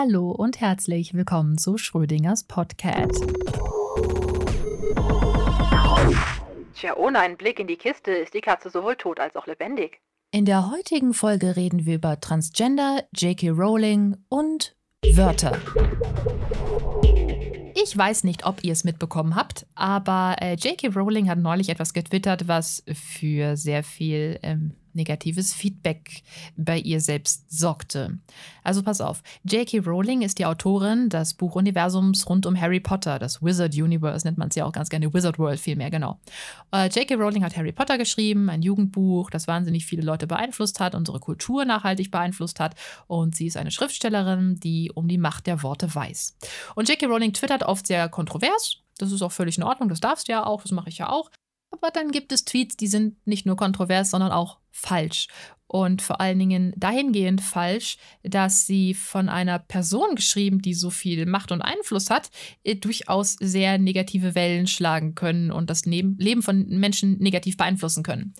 Hallo und herzlich willkommen zu Schrödingers Podcast. Tja, ohne einen Blick in die Kiste ist die Katze sowohl tot als auch lebendig. In der heutigen Folge reden wir über Transgender, J.K. Rowling und Wörter. Ich weiß nicht, ob ihr es mitbekommen habt, aber äh, J.K. Rowling hat neulich etwas getwittert, was für sehr viel ähm, negatives Feedback bei ihr selbst sorgte. Also pass auf, J.K. Rowling ist die Autorin des Buchuniversums rund um Harry Potter, das Wizard Universe nennt man es ja auch ganz gerne, Wizard World vielmehr, genau. Äh, J.K. Rowling hat Harry Potter geschrieben, ein Jugendbuch, das wahnsinnig viele Leute beeinflusst hat, unsere Kultur nachhaltig beeinflusst hat und sie ist eine Schriftstellerin, die um die Macht der Worte weiß. Und J.K. Rowling twittert oft sehr kontrovers, das ist auch völlig in Ordnung, das darfst du ja auch, das mache ich ja auch. Aber dann gibt es Tweets, die sind nicht nur kontrovers, sondern auch falsch. Und vor allen Dingen dahingehend falsch, dass sie von einer Person geschrieben, die so viel Macht und Einfluss hat, äh, durchaus sehr negative Wellen schlagen können und das Leben von Menschen negativ beeinflussen können.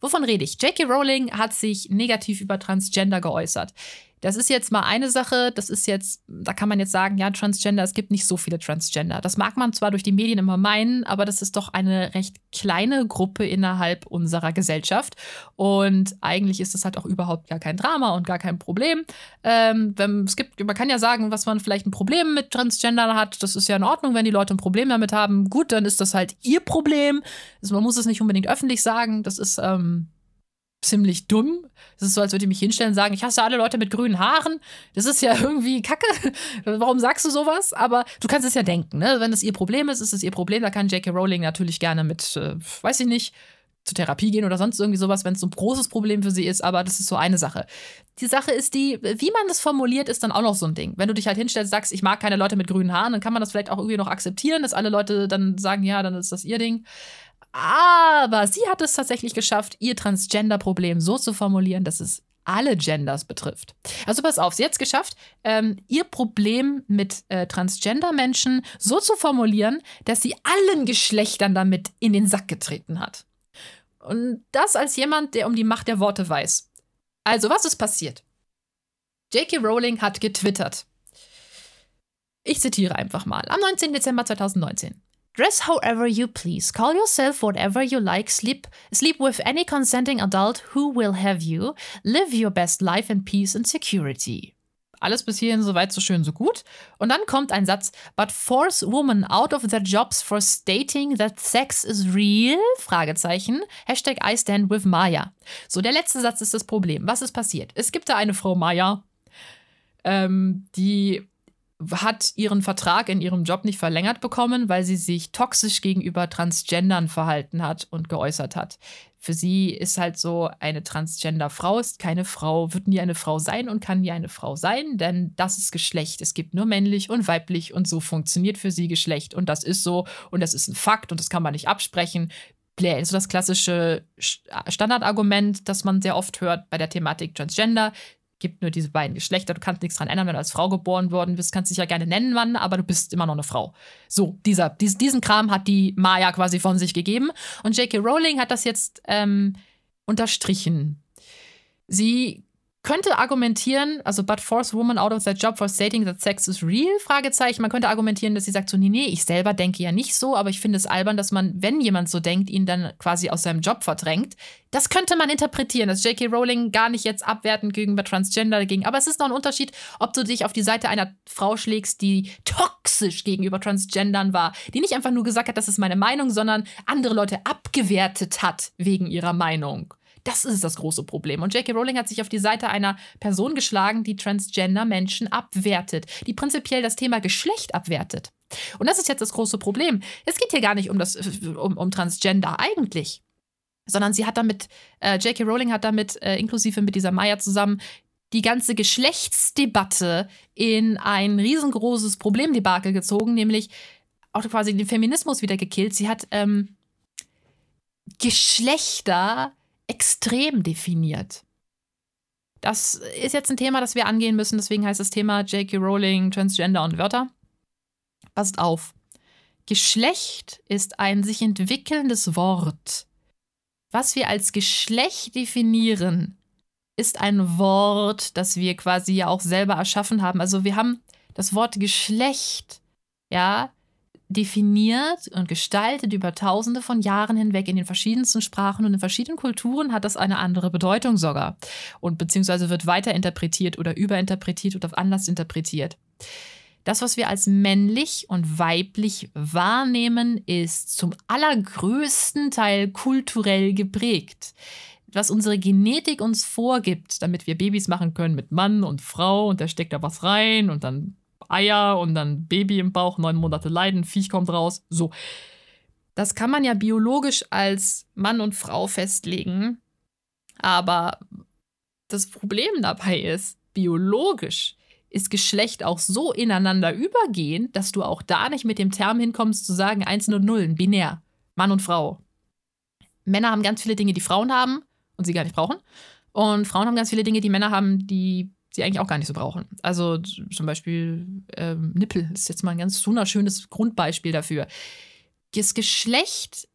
Wovon rede ich? J.K. Rowling hat sich negativ über Transgender geäußert. Das ist jetzt mal eine Sache, das ist jetzt, da kann man jetzt sagen, ja, Transgender, es gibt nicht so viele Transgender. Das mag man zwar durch die Medien immer meinen, aber das ist doch eine recht kleine Gruppe innerhalb unserer Gesellschaft. Und eigentlich ist das halt auch überhaupt gar kein Drama und gar kein Problem. Ähm, wenn, es gibt, man kann ja sagen, was man vielleicht ein Problem mit Transgender hat. Das ist ja in Ordnung, wenn die Leute ein Problem damit haben. Gut, dann ist das halt ihr Problem. Also man muss es nicht unbedingt öffentlich sagen. Das ist, ähm, ziemlich dumm. Es ist so, als würde ich mich hinstellen und sagen, ich hasse alle Leute mit grünen Haaren. Das ist ja irgendwie kacke. Warum sagst du sowas? Aber du kannst es ja denken, ne? Wenn es ihr Problem ist, ist es ihr Problem. Da kann J.K. Rowling natürlich gerne mit, äh, weiß ich nicht, zur Therapie gehen oder sonst irgendwie sowas, wenn es so ein großes Problem für sie ist, aber das ist so eine Sache. Die Sache ist die, wie man das formuliert, ist dann auch noch so ein Ding. Wenn du dich halt hinstellst, sagst, ich mag keine Leute mit grünen Haaren, dann kann man das vielleicht auch irgendwie noch akzeptieren, dass alle Leute dann sagen, ja, dann ist das ihr Ding. Aber sie hat es tatsächlich geschafft, ihr Transgender-Problem so zu formulieren, dass es alle Genders betrifft. Also pass auf, sie hat es geschafft, ähm, ihr Problem mit äh, Transgender-Menschen so zu formulieren, dass sie allen Geschlechtern damit in den Sack getreten hat. Und das als jemand, der um die Macht der Worte weiß. Also, was ist passiert? J.K. Rowling hat getwittert. Ich zitiere einfach mal. Am 19. Dezember 2019. Dress however you please, call yourself whatever you like, sleep, sleep with any consenting adult who will have you, live your best life in peace and security. Alles bis hierhin so weit, so schön, so gut. Und dann kommt ein Satz, but force women out of their jobs for stating that sex is real? Fragezeichen. Hashtag I stand with Maya. So, der letzte Satz ist das Problem. Was ist passiert? Es gibt da eine Frau Maya, ähm, die hat ihren Vertrag in ihrem Job nicht verlängert bekommen, weil sie sich toxisch gegenüber Transgendern verhalten hat und geäußert hat. Für sie ist halt so, eine Transgender-Frau ist keine Frau, wird nie eine Frau sein und kann nie eine Frau sein, denn das ist Geschlecht. Es gibt nur männlich und weiblich und so funktioniert für sie Geschlecht und das ist so und das ist ein Fakt und das kann man nicht absprechen. So das klassische Standardargument, das man sehr oft hört bei der Thematik Transgender gibt nur diese beiden Geschlechter. Du kannst nichts dran ändern, wenn du als Frau geboren worden bist. Kannst dich ja gerne nennen, Mann, aber du bist immer noch eine Frau. So, dieser, dies, diesen Kram hat die Maya quasi von sich gegeben. Und J.K. Rowling hat das jetzt ähm, unterstrichen. Sie könnte argumentieren, also but force woman out of their job for stating that sex is real? Fragezeichen. Man könnte argumentieren, dass sie sagt so, nee, nee, ich selber denke ja nicht so, aber ich finde es albern, dass man, wenn jemand so denkt, ihn dann quasi aus seinem Job verdrängt. Das könnte man interpretieren, dass J.K. Rowling gar nicht jetzt abwertend gegenüber Transgender dagegen. Aber es ist noch ein Unterschied, ob du dich auf die Seite einer Frau schlägst, die toxisch gegenüber Transgendern war, die nicht einfach nur gesagt hat, das ist meine Meinung, sondern andere Leute abgewertet hat wegen ihrer Meinung. Das ist das große Problem. Und J.K. Rowling hat sich auf die Seite einer Person geschlagen, die Transgender-Menschen abwertet, die prinzipiell das Thema Geschlecht abwertet. Und das ist jetzt das große Problem. Es geht hier gar nicht um, das, um, um Transgender eigentlich, sondern sie hat damit, äh, J.K. Rowling hat damit, äh, inklusive mit dieser Maya zusammen, die ganze Geschlechtsdebatte in ein riesengroßes Problemdebakel gezogen, nämlich auch quasi den Feminismus wieder gekillt. Sie hat ähm, Geschlechter extrem definiert. Das ist jetzt ein Thema, das wir angehen müssen, deswegen heißt das Thema J.K. Rowling, Transgender und Wörter. Passt auf. Geschlecht ist ein sich entwickelndes Wort. Was wir als Geschlecht definieren, ist ein Wort, das wir quasi ja auch selber erschaffen haben. Also wir haben das Wort Geschlecht, ja, definiert und gestaltet über tausende von Jahren hinweg in den verschiedensten Sprachen und in verschiedenen Kulturen hat das eine andere Bedeutung sogar und beziehungsweise wird weiterinterpretiert oder überinterpretiert oder auf Anlass interpretiert. Das, was wir als männlich und weiblich wahrnehmen, ist zum allergrößten Teil kulturell geprägt. Was unsere Genetik uns vorgibt, damit wir Babys machen können mit Mann und Frau und da steckt da was rein und dann Eier und dann Baby im Bauch, neun Monate leiden, Viech kommt raus. So. Das kann man ja biologisch als Mann und Frau festlegen. Aber das Problem dabei ist, biologisch ist Geschlecht auch so ineinander übergehend, dass du auch da nicht mit dem Term hinkommst zu sagen Einsen und Nullen, binär, Mann und Frau. Männer haben ganz viele Dinge, die Frauen haben und sie gar nicht brauchen. Und Frauen haben ganz viele Dinge, die Männer haben, die sie eigentlich auch gar nicht so brauchen. Also zum Beispiel ähm, Nippel ist jetzt mal ein ganz wunderschönes Grundbeispiel dafür. Das Geschlecht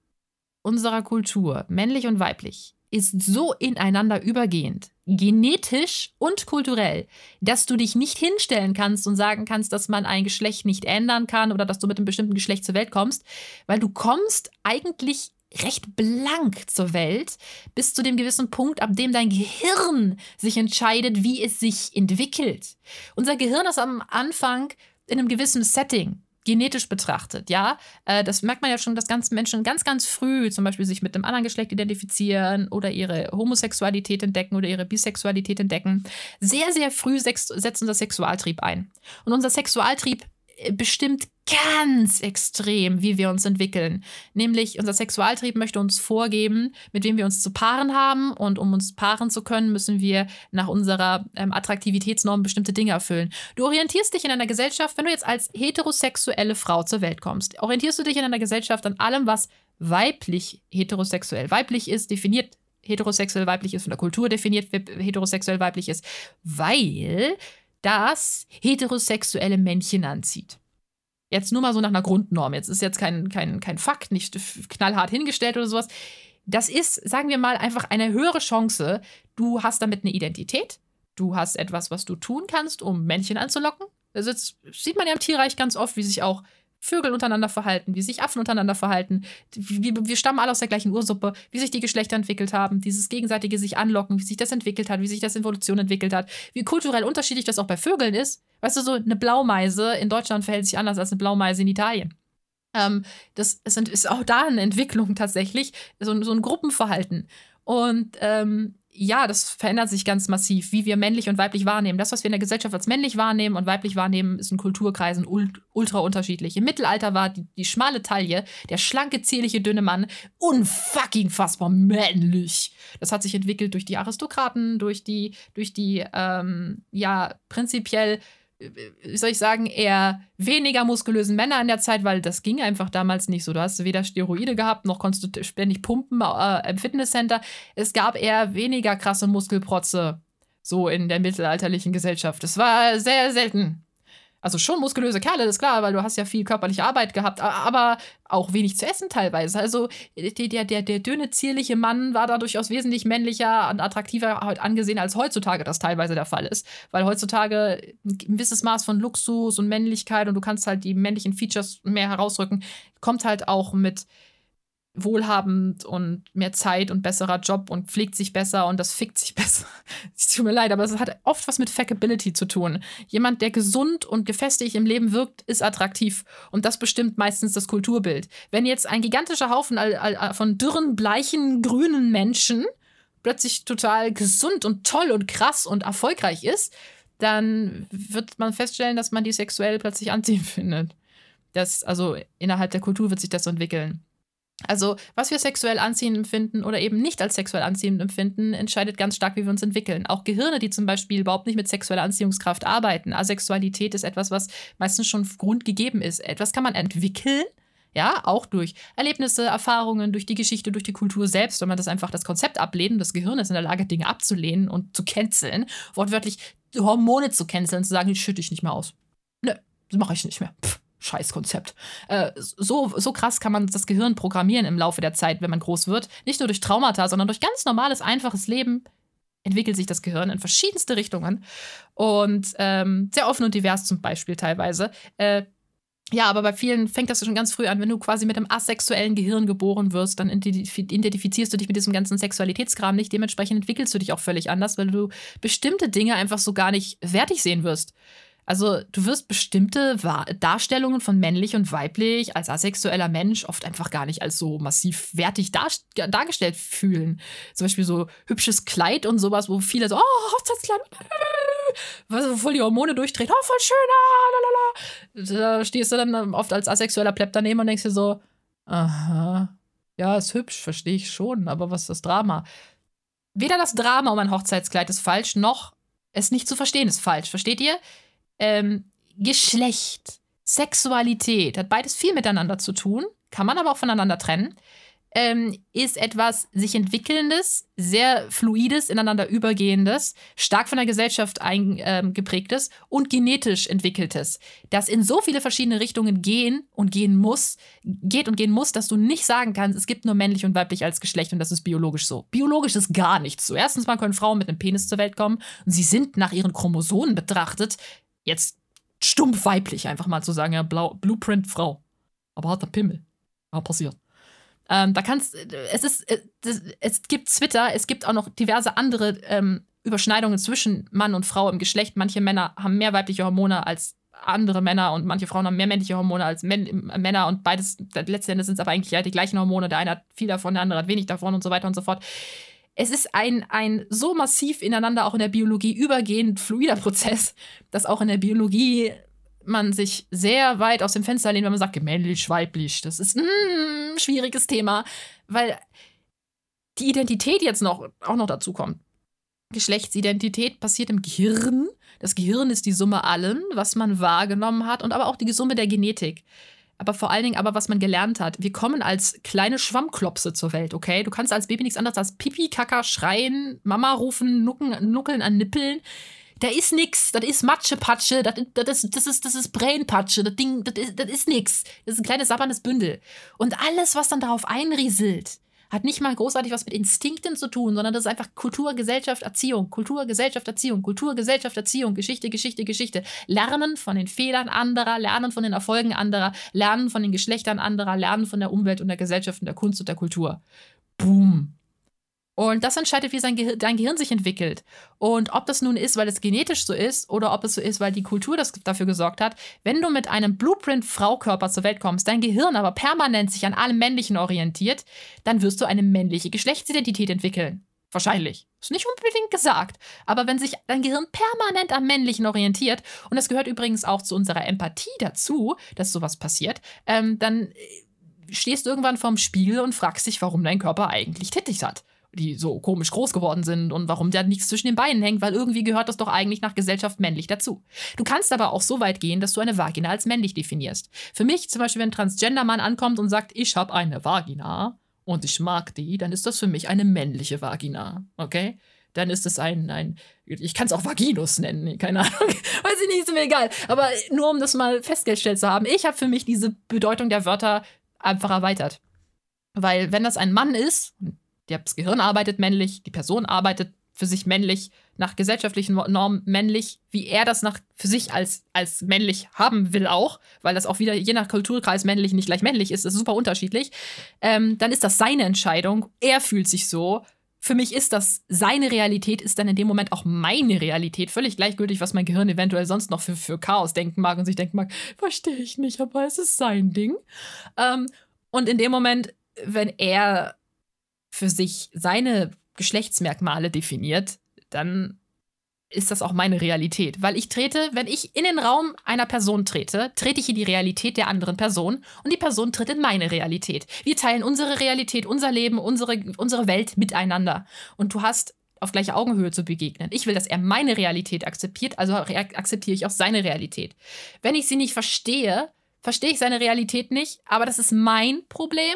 unserer Kultur, männlich und weiblich, ist so ineinander übergehend, genetisch und kulturell, dass du dich nicht hinstellen kannst und sagen kannst, dass man ein Geschlecht nicht ändern kann oder dass du mit einem bestimmten Geschlecht zur Welt kommst, weil du kommst eigentlich recht blank zur Welt, bis zu dem gewissen Punkt, ab dem dein Gehirn sich entscheidet, wie es sich entwickelt. Unser Gehirn ist am Anfang in einem gewissen Setting genetisch betrachtet, ja, äh, das merkt man ja schon, dass ganze Menschen ganz, ganz früh zum Beispiel sich mit einem anderen Geschlecht identifizieren oder ihre Homosexualität entdecken oder ihre Bisexualität entdecken. Sehr, sehr früh setzt unser Sexualtrieb ein. Und unser Sexualtrieb bestimmt ganz extrem, wie wir uns entwickeln. Nämlich unser Sexualtrieb möchte uns vorgeben, mit wem wir uns zu paaren haben. Und um uns paaren zu können, müssen wir nach unserer ähm, Attraktivitätsnorm bestimmte Dinge erfüllen. Du orientierst dich in einer Gesellschaft, wenn du jetzt als heterosexuelle Frau zur Welt kommst, orientierst du dich in einer Gesellschaft an allem, was weiblich heterosexuell weiblich ist, definiert heterosexuell weiblich ist, von der Kultur definiert heterosexuell weiblich ist, weil das heterosexuelle Männchen anzieht. Jetzt nur mal so nach einer Grundnorm. Jetzt ist jetzt kein, kein, kein Fakt, nicht knallhart hingestellt oder sowas. Das ist, sagen wir mal, einfach eine höhere Chance. Du hast damit eine Identität. Du hast etwas, was du tun kannst, um Männchen anzulocken. Das sieht man ja im Tierreich ganz oft, wie sich auch Vögel untereinander verhalten, wie sich Affen untereinander verhalten. Wir, wir stammen alle aus der gleichen Ursuppe, wie sich die Geschlechter entwickelt haben, dieses gegenseitige sich anlocken, wie sich das entwickelt hat, wie sich das Evolution entwickelt hat, wie kulturell unterschiedlich das auch bei Vögeln ist. Weißt du, so eine Blaumeise in Deutschland verhält sich anders als eine Blaumeise in Italien. Ähm, das ist auch da eine Entwicklung tatsächlich, so, so ein Gruppenverhalten. Und ähm, ja, das verändert sich ganz massiv, wie wir männlich und weiblich wahrnehmen. Das, was wir in der Gesellschaft als männlich wahrnehmen und weiblich wahrnehmen, ist in Kulturkreisen ultra unterschiedlich. Im Mittelalter war die, die schmale Taille, der schlanke, zierliche, dünne Mann unfucking fassbar männlich. Das hat sich entwickelt durch die Aristokraten, durch die, durch die, ähm, ja, prinzipiell wie soll ich sagen, eher weniger muskulösen Männer in der Zeit, weil das ging einfach damals nicht so. Du hast weder Steroide gehabt, noch konntest du ständig pumpen äh, im Fitnesscenter. Es gab eher weniger krasse Muskelprotze so in der mittelalterlichen Gesellschaft. Es war sehr selten. Also schon muskulöse Kerle, das ist klar, weil du hast ja viel körperliche Arbeit gehabt, aber auch wenig zu essen teilweise. Also der, der, der dünne, zierliche Mann war da durchaus wesentlich männlicher und attraktiver angesehen, als heutzutage das teilweise der Fall ist. Weil heutzutage ein gewisses Maß von Luxus und Männlichkeit und du kannst halt die männlichen Features mehr herausrücken, kommt halt auch mit wohlhabend und mehr Zeit und besserer Job und pflegt sich besser und das fickt sich besser. Es tut mir leid, aber es hat oft was mit Fackability zu tun. Jemand, der gesund und gefestigt im Leben wirkt, ist attraktiv und das bestimmt meistens das Kulturbild. Wenn jetzt ein gigantischer Haufen von dürren, bleichen, grünen Menschen plötzlich total gesund und toll und krass und erfolgreich ist, dann wird man feststellen, dass man die sexuell plötzlich anziehend findet. Das, also innerhalb der Kultur wird sich das entwickeln. Also, was wir sexuell anziehend empfinden oder eben nicht als sexuell anziehend empfinden, entscheidet ganz stark, wie wir uns entwickeln. Auch Gehirne, die zum Beispiel überhaupt nicht mit sexueller Anziehungskraft arbeiten. Asexualität ist etwas, was meistens schon grundgegeben ist. Etwas kann man entwickeln, ja, auch durch Erlebnisse, Erfahrungen, durch die Geschichte, durch die Kultur selbst, wenn man das einfach das Konzept ablehnt. Das Gehirn ist in der Lage, Dinge abzulehnen und zu canceln. Wortwörtlich Hormone zu canceln, zu sagen, die schütte ich nicht mehr aus. Nö, das mache ich nicht mehr. Pff. Scheißkonzept. Äh, so, so krass kann man das Gehirn programmieren im Laufe der Zeit, wenn man groß wird. Nicht nur durch Traumata, sondern durch ganz normales, einfaches Leben. entwickelt sich das Gehirn in verschiedenste Richtungen und ähm, sehr offen und divers zum Beispiel teilweise. Äh, ja, aber bei vielen fängt das schon ganz früh an. Wenn du quasi mit einem asexuellen Gehirn geboren wirst, dann identifizierst du dich mit diesem ganzen Sexualitätskram nicht. Dementsprechend entwickelst du dich auch völlig anders, weil du bestimmte Dinge einfach so gar nicht wertig sehen wirst. Also du wirst bestimmte Darstellungen von männlich und weiblich als asexueller Mensch oft einfach gar nicht als so massiv wertig dar dargestellt fühlen. Zum Beispiel so hübsches Kleid und sowas, wo viele so, oh, Hochzeitskleid, was voll die Hormone durchdreht, oh, voll schön, ah, lalala. Da stehst du dann oft als asexueller Plepp daneben und denkst dir so, aha, ja, ist hübsch, verstehe ich schon, aber was ist das Drama? Weder das Drama um ein Hochzeitskleid ist falsch, noch es nicht zu verstehen ist falsch. Versteht ihr? Ähm, Geschlecht, Sexualität, hat beides viel miteinander zu tun, kann man aber auch voneinander trennen, ähm, ist etwas sich entwickelndes, sehr fluides, ineinander übergehendes, stark von der Gesellschaft eingeprägtes ähm, und genetisch entwickeltes, das in so viele verschiedene Richtungen gehen und gehen muss, geht und gehen muss, dass du nicht sagen kannst, es gibt nur männlich und weiblich als Geschlecht und das ist biologisch so. Biologisch ist gar nichts so. Erstens mal können Frauen mit einem Penis zur Welt kommen und sie sind nach ihren Chromosomen betrachtet jetzt stumpf weiblich einfach mal zu sagen, ja, Blau, Blueprint Frau. Aber hat der Pimmel. Ja, passiert. Ähm, da kannst, es ist, es, es, gibt Twitter, es gibt auch noch diverse andere ähm, Überschneidungen zwischen Mann und Frau im Geschlecht. Manche Männer haben mehr weibliche Hormone als andere Männer und manche Frauen haben mehr männliche Hormone als Män Männer und beides, letztendlich sind es aber eigentlich ja die gleichen Hormone. Der eine hat viel davon, der andere hat wenig davon und so weiter und so fort es ist ein, ein so massiv ineinander auch in der Biologie übergehend fluider Prozess, dass auch in der Biologie man sich sehr weit aus dem Fenster lehnt, wenn man sagt, männlich, weiblich. Das ist ein mm, schwieriges Thema, weil die Identität jetzt noch auch noch dazu kommt. Geschlechtsidentität passiert im Gehirn. Das Gehirn ist die Summe allem, was man wahrgenommen hat und aber auch die Summe der Genetik aber vor allen Dingen aber, was man gelernt hat. Wir kommen als kleine Schwammklopse zur Welt, okay? Du kannst als Baby nichts anderes als Pipi, Kacker, schreien, Mama rufen, nucken, nuckeln an Nippeln. Da ist nix, das ist Matschepatsche, das, ist, das, ist, das ist Brainpatsche, das Ding, das ist, das ist nix. Das ist ein kleines sabberndes Bündel. Und alles, was dann darauf einrieselt, hat nicht mal großartig was mit Instinkten zu tun, sondern das ist einfach Kultur, Gesellschaft, Erziehung, Kultur, Gesellschaft, Erziehung, Kultur, Gesellschaft, Erziehung, Geschichte, Geschichte, Geschichte. Lernen von den Fehlern anderer, lernen von den Erfolgen anderer, lernen von den Geschlechtern anderer, lernen von der Umwelt und der Gesellschaft und der Kunst und der Kultur. Boom. Und das entscheidet, wie Gehir dein Gehirn sich entwickelt. Und ob das nun ist, weil es genetisch so ist, oder ob es so ist, weil die Kultur das dafür gesorgt hat, wenn du mit einem Blueprint-Fraukörper zur Welt kommst, dein Gehirn aber permanent sich an allem Männlichen orientiert, dann wirst du eine männliche Geschlechtsidentität entwickeln. Wahrscheinlich. Ist nicht unbedingt gesagt. Aber wenn sich dein Gehirn permanent am Männlichen orientiert, und das gehört übrigens auch zu unserer Empathie dazu, dass sowas passiert, ähm, dann äh, stehst du irgendwann vorm Spiegel und fragst dich, warum dein Körper eigentlich Tittis hat die so komisch groß geworden sind und warum da nichts zwischen den Beinen hängt, weil irgendwie gehört das doch eigentlich nach Gesellschaft männlich dazu. Du kannst aber auch so weit gehen, dass du eine Vagina als männlich definierst. Für mich zum Beispiel, wenn ein Transgender-Mann ankommt und sagt, ich habe eine Vagina und ich mag die, dann ist das für mich eine männliche Vagina, okay? Dann ist es ein, ein ich kann es auch Vaginus nennen, keine Ahnung, weiß ich nicht, ist mir egal. Aber nur um das mal festgestellt zu haben, ich habe für mich diese Bedeutung der Wörter einfach erweitert. Weil wenn das ein Mann ist, das Gehirn arbeitet männlich, die Person arbeitet für sich männlich, nach gesellschaftlichen Normen männlich, wie er das nach, für sich als, als männlich haben will auch, weil das auch wieder je nach Kulturkreis männlich nicht gleich männlich ist, ist super unterschiedlich, ähm, dann ist das seine Entscheidung. Er fühlt sich so. Für mich ist das seine Realität, ist dann in dem Moment auch meine Realität. Völlig gleichgültig, was mein Gehirn eventuell sonst noch für, für Chaos denken mag und sich denken mag, verstehe ich nicht, aber es ist sein Ding. Ähm, und in dem Moment, wenn er für sich seine Geschlechtsmerkmale definiert, dann ist das auch meine Realität. Weil ich trete, wenn ich in den Raum einer Person trete, trete ich in die Realität der anderen Person und die Person tritt in meine Realität. Wir teilen unsere Realität, unser Leben, unsere, unsere Welt miteinander. Und du hast auf gleicher Augenhöhe zu begegnen. Ich will, dass er meine Realität akzeptiert, also akzeptiere ich auch seine Realität. Wenn ich sie nicht verstehe, verstehe ich seine Realität nicht, aber das ist mein Problem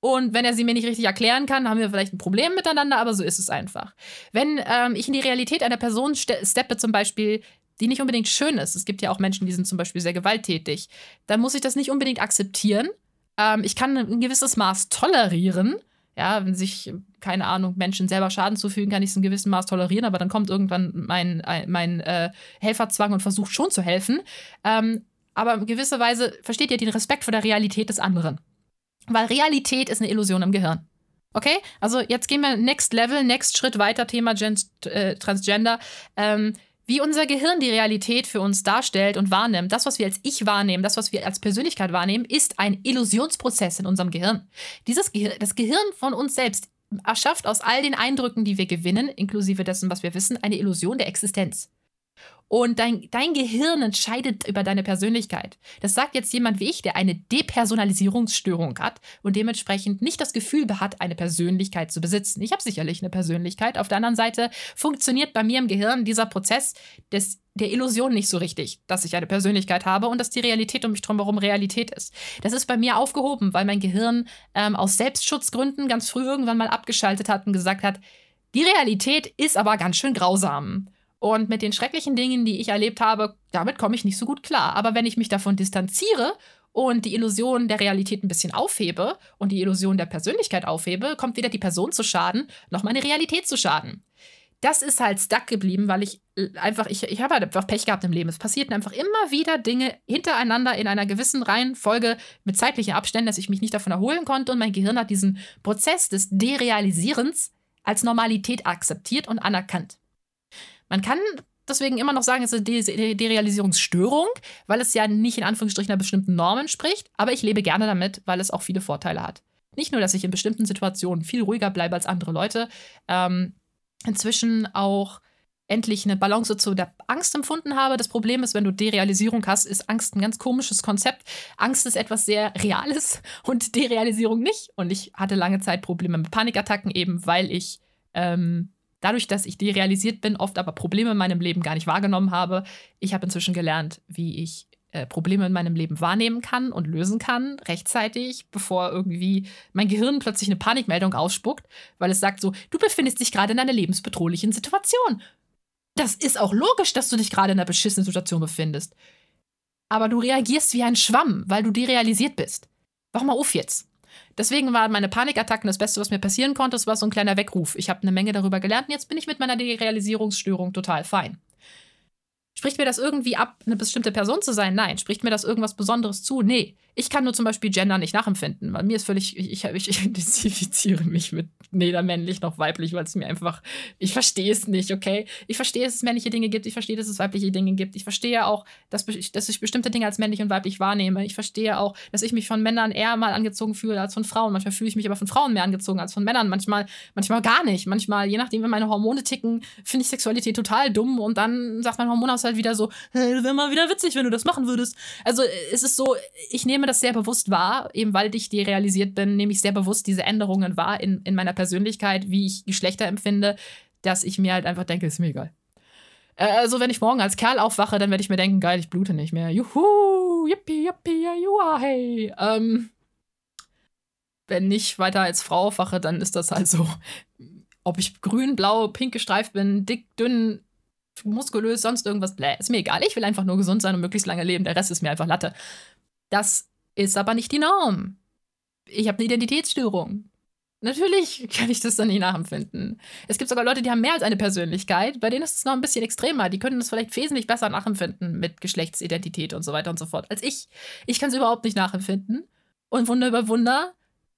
und wenn er sie mir nicht richtig erklären kann, haben wir vielleicht ein Problem miteinander, aber so ist es einfach. Wenn ähm, ich in die Realität einer Person ste steppe, zum Beispiel, die nicht unbedingt schön ist, es gibt ja auch Menschen, die sind zum Beispiel sehr gewalttätig, dann muss ich das nicht unbedingt akzeptieren. Ähm, ich kann ein gewisses Maß tolerieren, ja, wenn sich keine Ahnung, Menschen selber Schaden zufügen, kann ich es in gewissem Maß tolerieren, aber dann kommt irgendwann mein, mein äh, Helferzwang und versucht schon zu helfen. Ähm, aber in gewisser Weise versteht ihr den Respekt vor der Realität des anderen. Weil Realität ist eine Illusion im Gehirn. Okay? Also jetzt gehen wir next level, next Schritt weiter, Thema Gen äh, Transgender. Ähm, wie unser Gehirn die Realität für uns darstellt und wahrnimmt, das, was wir als Ich wahrnehmen, das, was wir als Persönlichkeit wahrnehmen, ist ein Illusionsprozess in unserem Gehirn. Dieses Gehir das Gehirn von uns selbst erschafft aus all den Eindrücken, die wir gewinnen, inklusive dessen, was wir wissen, eine Illusion der Existenz. Und dein, dein Gehirn entscheidet über deine Persönlichkeit. Das sagt jetzt jemand wie ich, der eine Depersonalisierungsstörung hat und dementsprechend nicht das Gefühl hat, eine Persönlichkeit zu besitzen. Ich habe sicherlich eine Persönlichkeit. Auf der anderen Seite funktioniert bei mir im Gehirn dieser Prozess des, der Illusion nicht so richtig, dass ich eine Persönlichkeit habe und dass die Realität um mich drumherum Realität ist. Das ist bei mir aufgehoben, weil mein Gehirn ähm, aus Selbstschutzgründen ganz früh irgendwann mal abgeschaltet hat und gesagt hat, die Realität ist aber ganz schön grausam. Und mit den schrecklichen Dingen, die ich erlebt habe, damit komme ich nicht so gut klar. Aber wenn ich mich davon distanziere und die Illusion der Realität ein bisschen aufhebe und die Illusion der Persönlichkeit aufhebe, kommt weder die Person zu Schaden, noch meine Realität zu Schaden. Das ist halt stuck geblieben, weil ich äh, einfach, ich, ich habe halt einfach Pech gehabt im Leben. Es passierten einfach immer wieder Dinge hintereinander in einer gewissen Reihenfolge mit zeitlichen Abständen, dass ich mich nicht davon erholen konnte und mein Gehirn hat diesen Prozess des Derealisierens als Normalität akzeptiert und anerkannt. Man kann deswegen immer noch sagen, es ist eine Derealisierungsstörung, weil es ja nicht in Anführungsstrichen einer bestimmten Norm entspricht, aber ich lebe gerne damit, weil es auch viele Vorteile hat. Nicht nur, dass ich in bestimmten Situationen viel ruhiger bleibe als andere Leute, ähm, inzwischen auch endlich eine Balance zu der Angst empfunden habe. Das Problem ist, wenn du Derealisierung hast, ist Angst ein ganz komisches Konzept. Angst ist etwas sehr Reales und Derealisierung nicht. Und ich hatte lange Zeit Probleme mit Panikattacken, eben weil ich ähm, dadurch, dass ich derealisiert bin, oft aber Probleme in meinem Leben gar nicht wahrgenommen habe. Ich habe inzwischen gelernt, wie ich äh, Probleme in meinem Leben wahrnehmen kann und lösen kann, rechtzeitig, bevor irgendwie mein Gehirn plötzlich eine Panikmeldung ausspuckt, weil es sagt so, du befindest dich gerade in einer lebensbedrohlichen Situation. Das ist auch logisch, dass du dich gerade in einer beschissenen Situation befindest. Aber du reagierst wie ein Schwamm, weil du derealisiert bist. Wach mal auf jetzt. Deswegen waren meine Panikattacken das Beste, was mir passieren konnte. Es war so ein kleiner Weckruf. Ich habe eine Menge darüber gelernt und jetzt bin ich mit meiner Derealisierungsstörung total fein. Spricht mir das irgendwie ab, eine bestimmte Person zu sein? Nein. Spricht mir das irgendwas Besonderes zu? Nee. Ich kann nur zum Beispiel Gender nicht nachempfinden. Weil mir ist völlig, ich, ich, identifiziere mich mit weder männlich noch weiblich, weil es mir einfach, ich verstehe es nicht, okay? Ich verstehe, dass es männliche Dinge gibt, ich verstehe, dass es weibliche Dinge gibt. Ich verstehe auch, dass, dass ich bestimmte Dinge als männlich und weiblich wahrnehme. Ich verstehe auch, dass ich mich von Männern eher mal angezogen fühle als von Frauen. Manchmal fühle ich mich aber von Frauen mehr angezogen als von Männern. Manchmal, manchmal gar nicht. Manchmal, je nachdem, wenn meine Hormone ticken, finde ich Sexualität total dumm und dann sagt mein Hormonhaushalt wieder so, hey, wäre mal wieder witzig, wenn du das machen würdest. Also es ist so, ich nehme das sehr bewusst wahr, eben weil ich derealisiert bin, nehme ich sehr bewusst diese Änderungen wahr in, in meiner Persönlichkeit, wie ich Geschlechter empfinde, dass ich mir halt einfach denke, ist mir egal. Also wenn ich morgen als Kerl aufwache, dann werde ich mir denken, geil, ich blute nicht mehr. Juhu, yippie, yippie, juha, hey. Ähm, wenn ich weiter als Frau aufwache, dann ist das halt so. Ob ich grün, blau, pink gestreift bin, dick, dünn, muskulös, sonst irgendwas, bläh, ist mir egal. Ich will einfach nur gesund sein und möglichst lange leben. Der Rest ist mir einfach Latte. Das ist aber nicht die Norm. Ich habe eine Identitätsstörung. Natürlich kann ich das dann nicht nachempfinden. Es gibt sogar Leute, die haben mehr als eine Persönlichkeit, bei denen ist es noch ein bisschen extremer. Die können das vielleicht wesentlich besser nachempfinden mit Geschlechtsidentität und so weiter und so fort als ich. Ich kann es überhaupt nicht nachempfinden. Und Wunder über Wunder,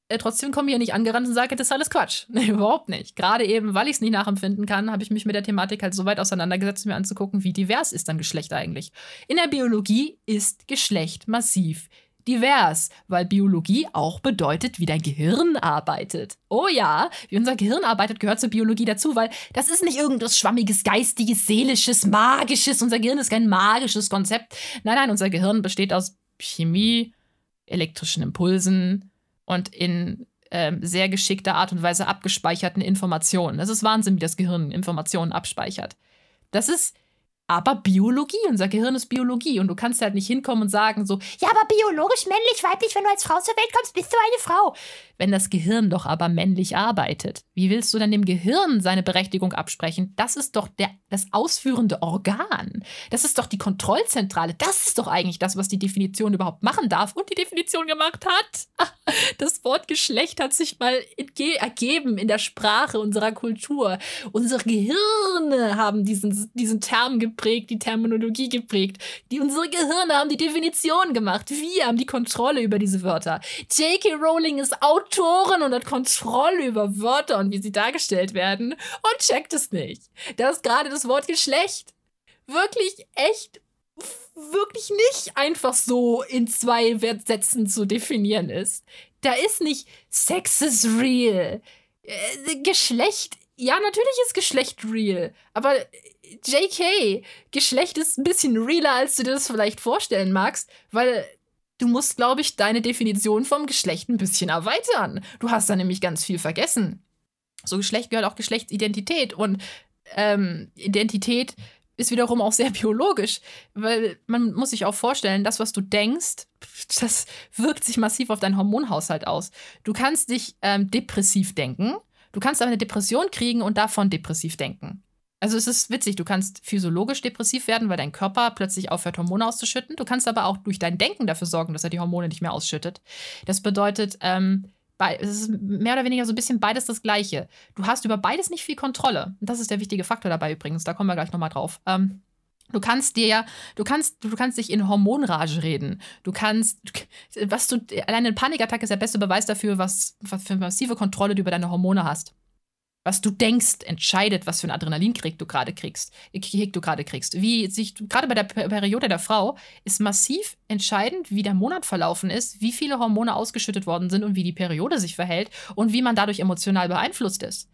äh, trotzdem komme ich ja nicht angerannt und sage, das ist alles Quatsch. Nee, überhaupt nicht. Gerade eben, weil ich es nicht nachempfinden kann, habe ich mich mit der Thematik halt so weit auseinandergesetzt, mir anzugucken, wie divers ist dann Geschlecht eigentlich. In der Biologie ist Geschlecht massiv divers, weil Biologie auch bedeutet, wie dein Gehirn arbeitet. Oh ja, wie unser Gehirn arbeitet, gehört zur Biologie dazu, weil das ist nicht irgendwas schwammiges, geistiges, seelisches, magisches. Unser Gehirn ist kein magisches Konzept. Nein, nein, unser Gehirn besteht aus Chemie, elektrischen Impulsen, und in äh, sehr geschickter Art und Weise abgespeicherten Informationen. Das ist Wahnsinn, wie das Gehirn Informationen abspeichert. Das ist aber Biologie. Unser Gehirn ist Biologie. Und du kannst halt nicht hinkommen und sagen so, ja, aber biologisch männlich, weiblich, wenn du als Frau zur Welt kommst, bist du eine Frau. Wenn das Gehirn doch aber männlich arbeitet, wie willst du dann dem Gehirn seine Berechtigung absprechen? Das ist doch der, das ausführende Organ. Das ist doch die Kontrollzentrale. Das ist doch eigentlich das, was die Definition überhaupt machen darf und die Definition gemacht hat. Das Wort Geschlecht hat sich mal ergeben in der Sprache unserer Kultur. Unsere Gehirne haben diesen, diesen Term geprägt, die Terminologie geprägt. Die, unsere Gehirne haben die Definition gemacht. Wir haben die Kontrolle über diese Wörter. J.K. Rowling ist Autorin und hat Kontrolle über Wörter und wie sie dargestellt werden und checkt es nicht. Das ist gerade das Wort Geschlecht wirklich echt wirklich nicht einfach so in zwei Sätzen zu definieren ist. Da ist nicht Sex is real. Äh, Geschlecht, ja, natürlich ist Geschlecht real, aber JK, Geschlecht ist ein bisschen realer, als du dir das vielleicht vorstellen magst, weil du musst, glaube ich, deine Definition vom Geschlecht ein bisschen erweitern. Du hast da nämlich ganz viel vergessen. So Geschlecht gehört auch Geschlechtsidentität und ähm, Identität ist wiederum auch sehr biologisch, weil man muss sich auch vorstellen, das, was du denkst, das wirkt sich massiv auf deinen Hormonhaushalt aus. Du kannst dich ähm, depressiv denken, du kannst aber eine Depression kriegen und davon depressiv denken. Also es ist witzig, du kannst physiologisch depressiv werden, weil dein Körper plötzlich aufhört, Hormone auszuschütten. Du kannst aber auch durch dein Denken dafür sorgen, dass er die Hormone nicht mehr ausschüttet. Das bedeutet, ähm, es ist mehr oder weniger so ein bisschen beides das Gleiche. Du hast über beides nicht viel Kontrolle. Und das ist der wichtige Faktor dabei übrigens. Da kommen wir gleich nochmal drauf. Ähm, Du kannst dir, du kannst, du kannst dich in Hormonrage reden. Du kannst, was du, alleine eine Panikattacke ist der beste Beweis dafür, was, was für massive Kontrolle du über deine Hormone hast was du denkst, entscheidet, was für ein Adrenalinkick du gerade kriegst, Kick du gerade kriegst. Wie sich gerade bei der Periode der Frau ist massiv entscheidend, wie der Monat verlaufen ist, wie viele Hormone ausgeschüttet worden sind und wie die Periode sich verhält und wie man dadurch emotional beeinflusst ist.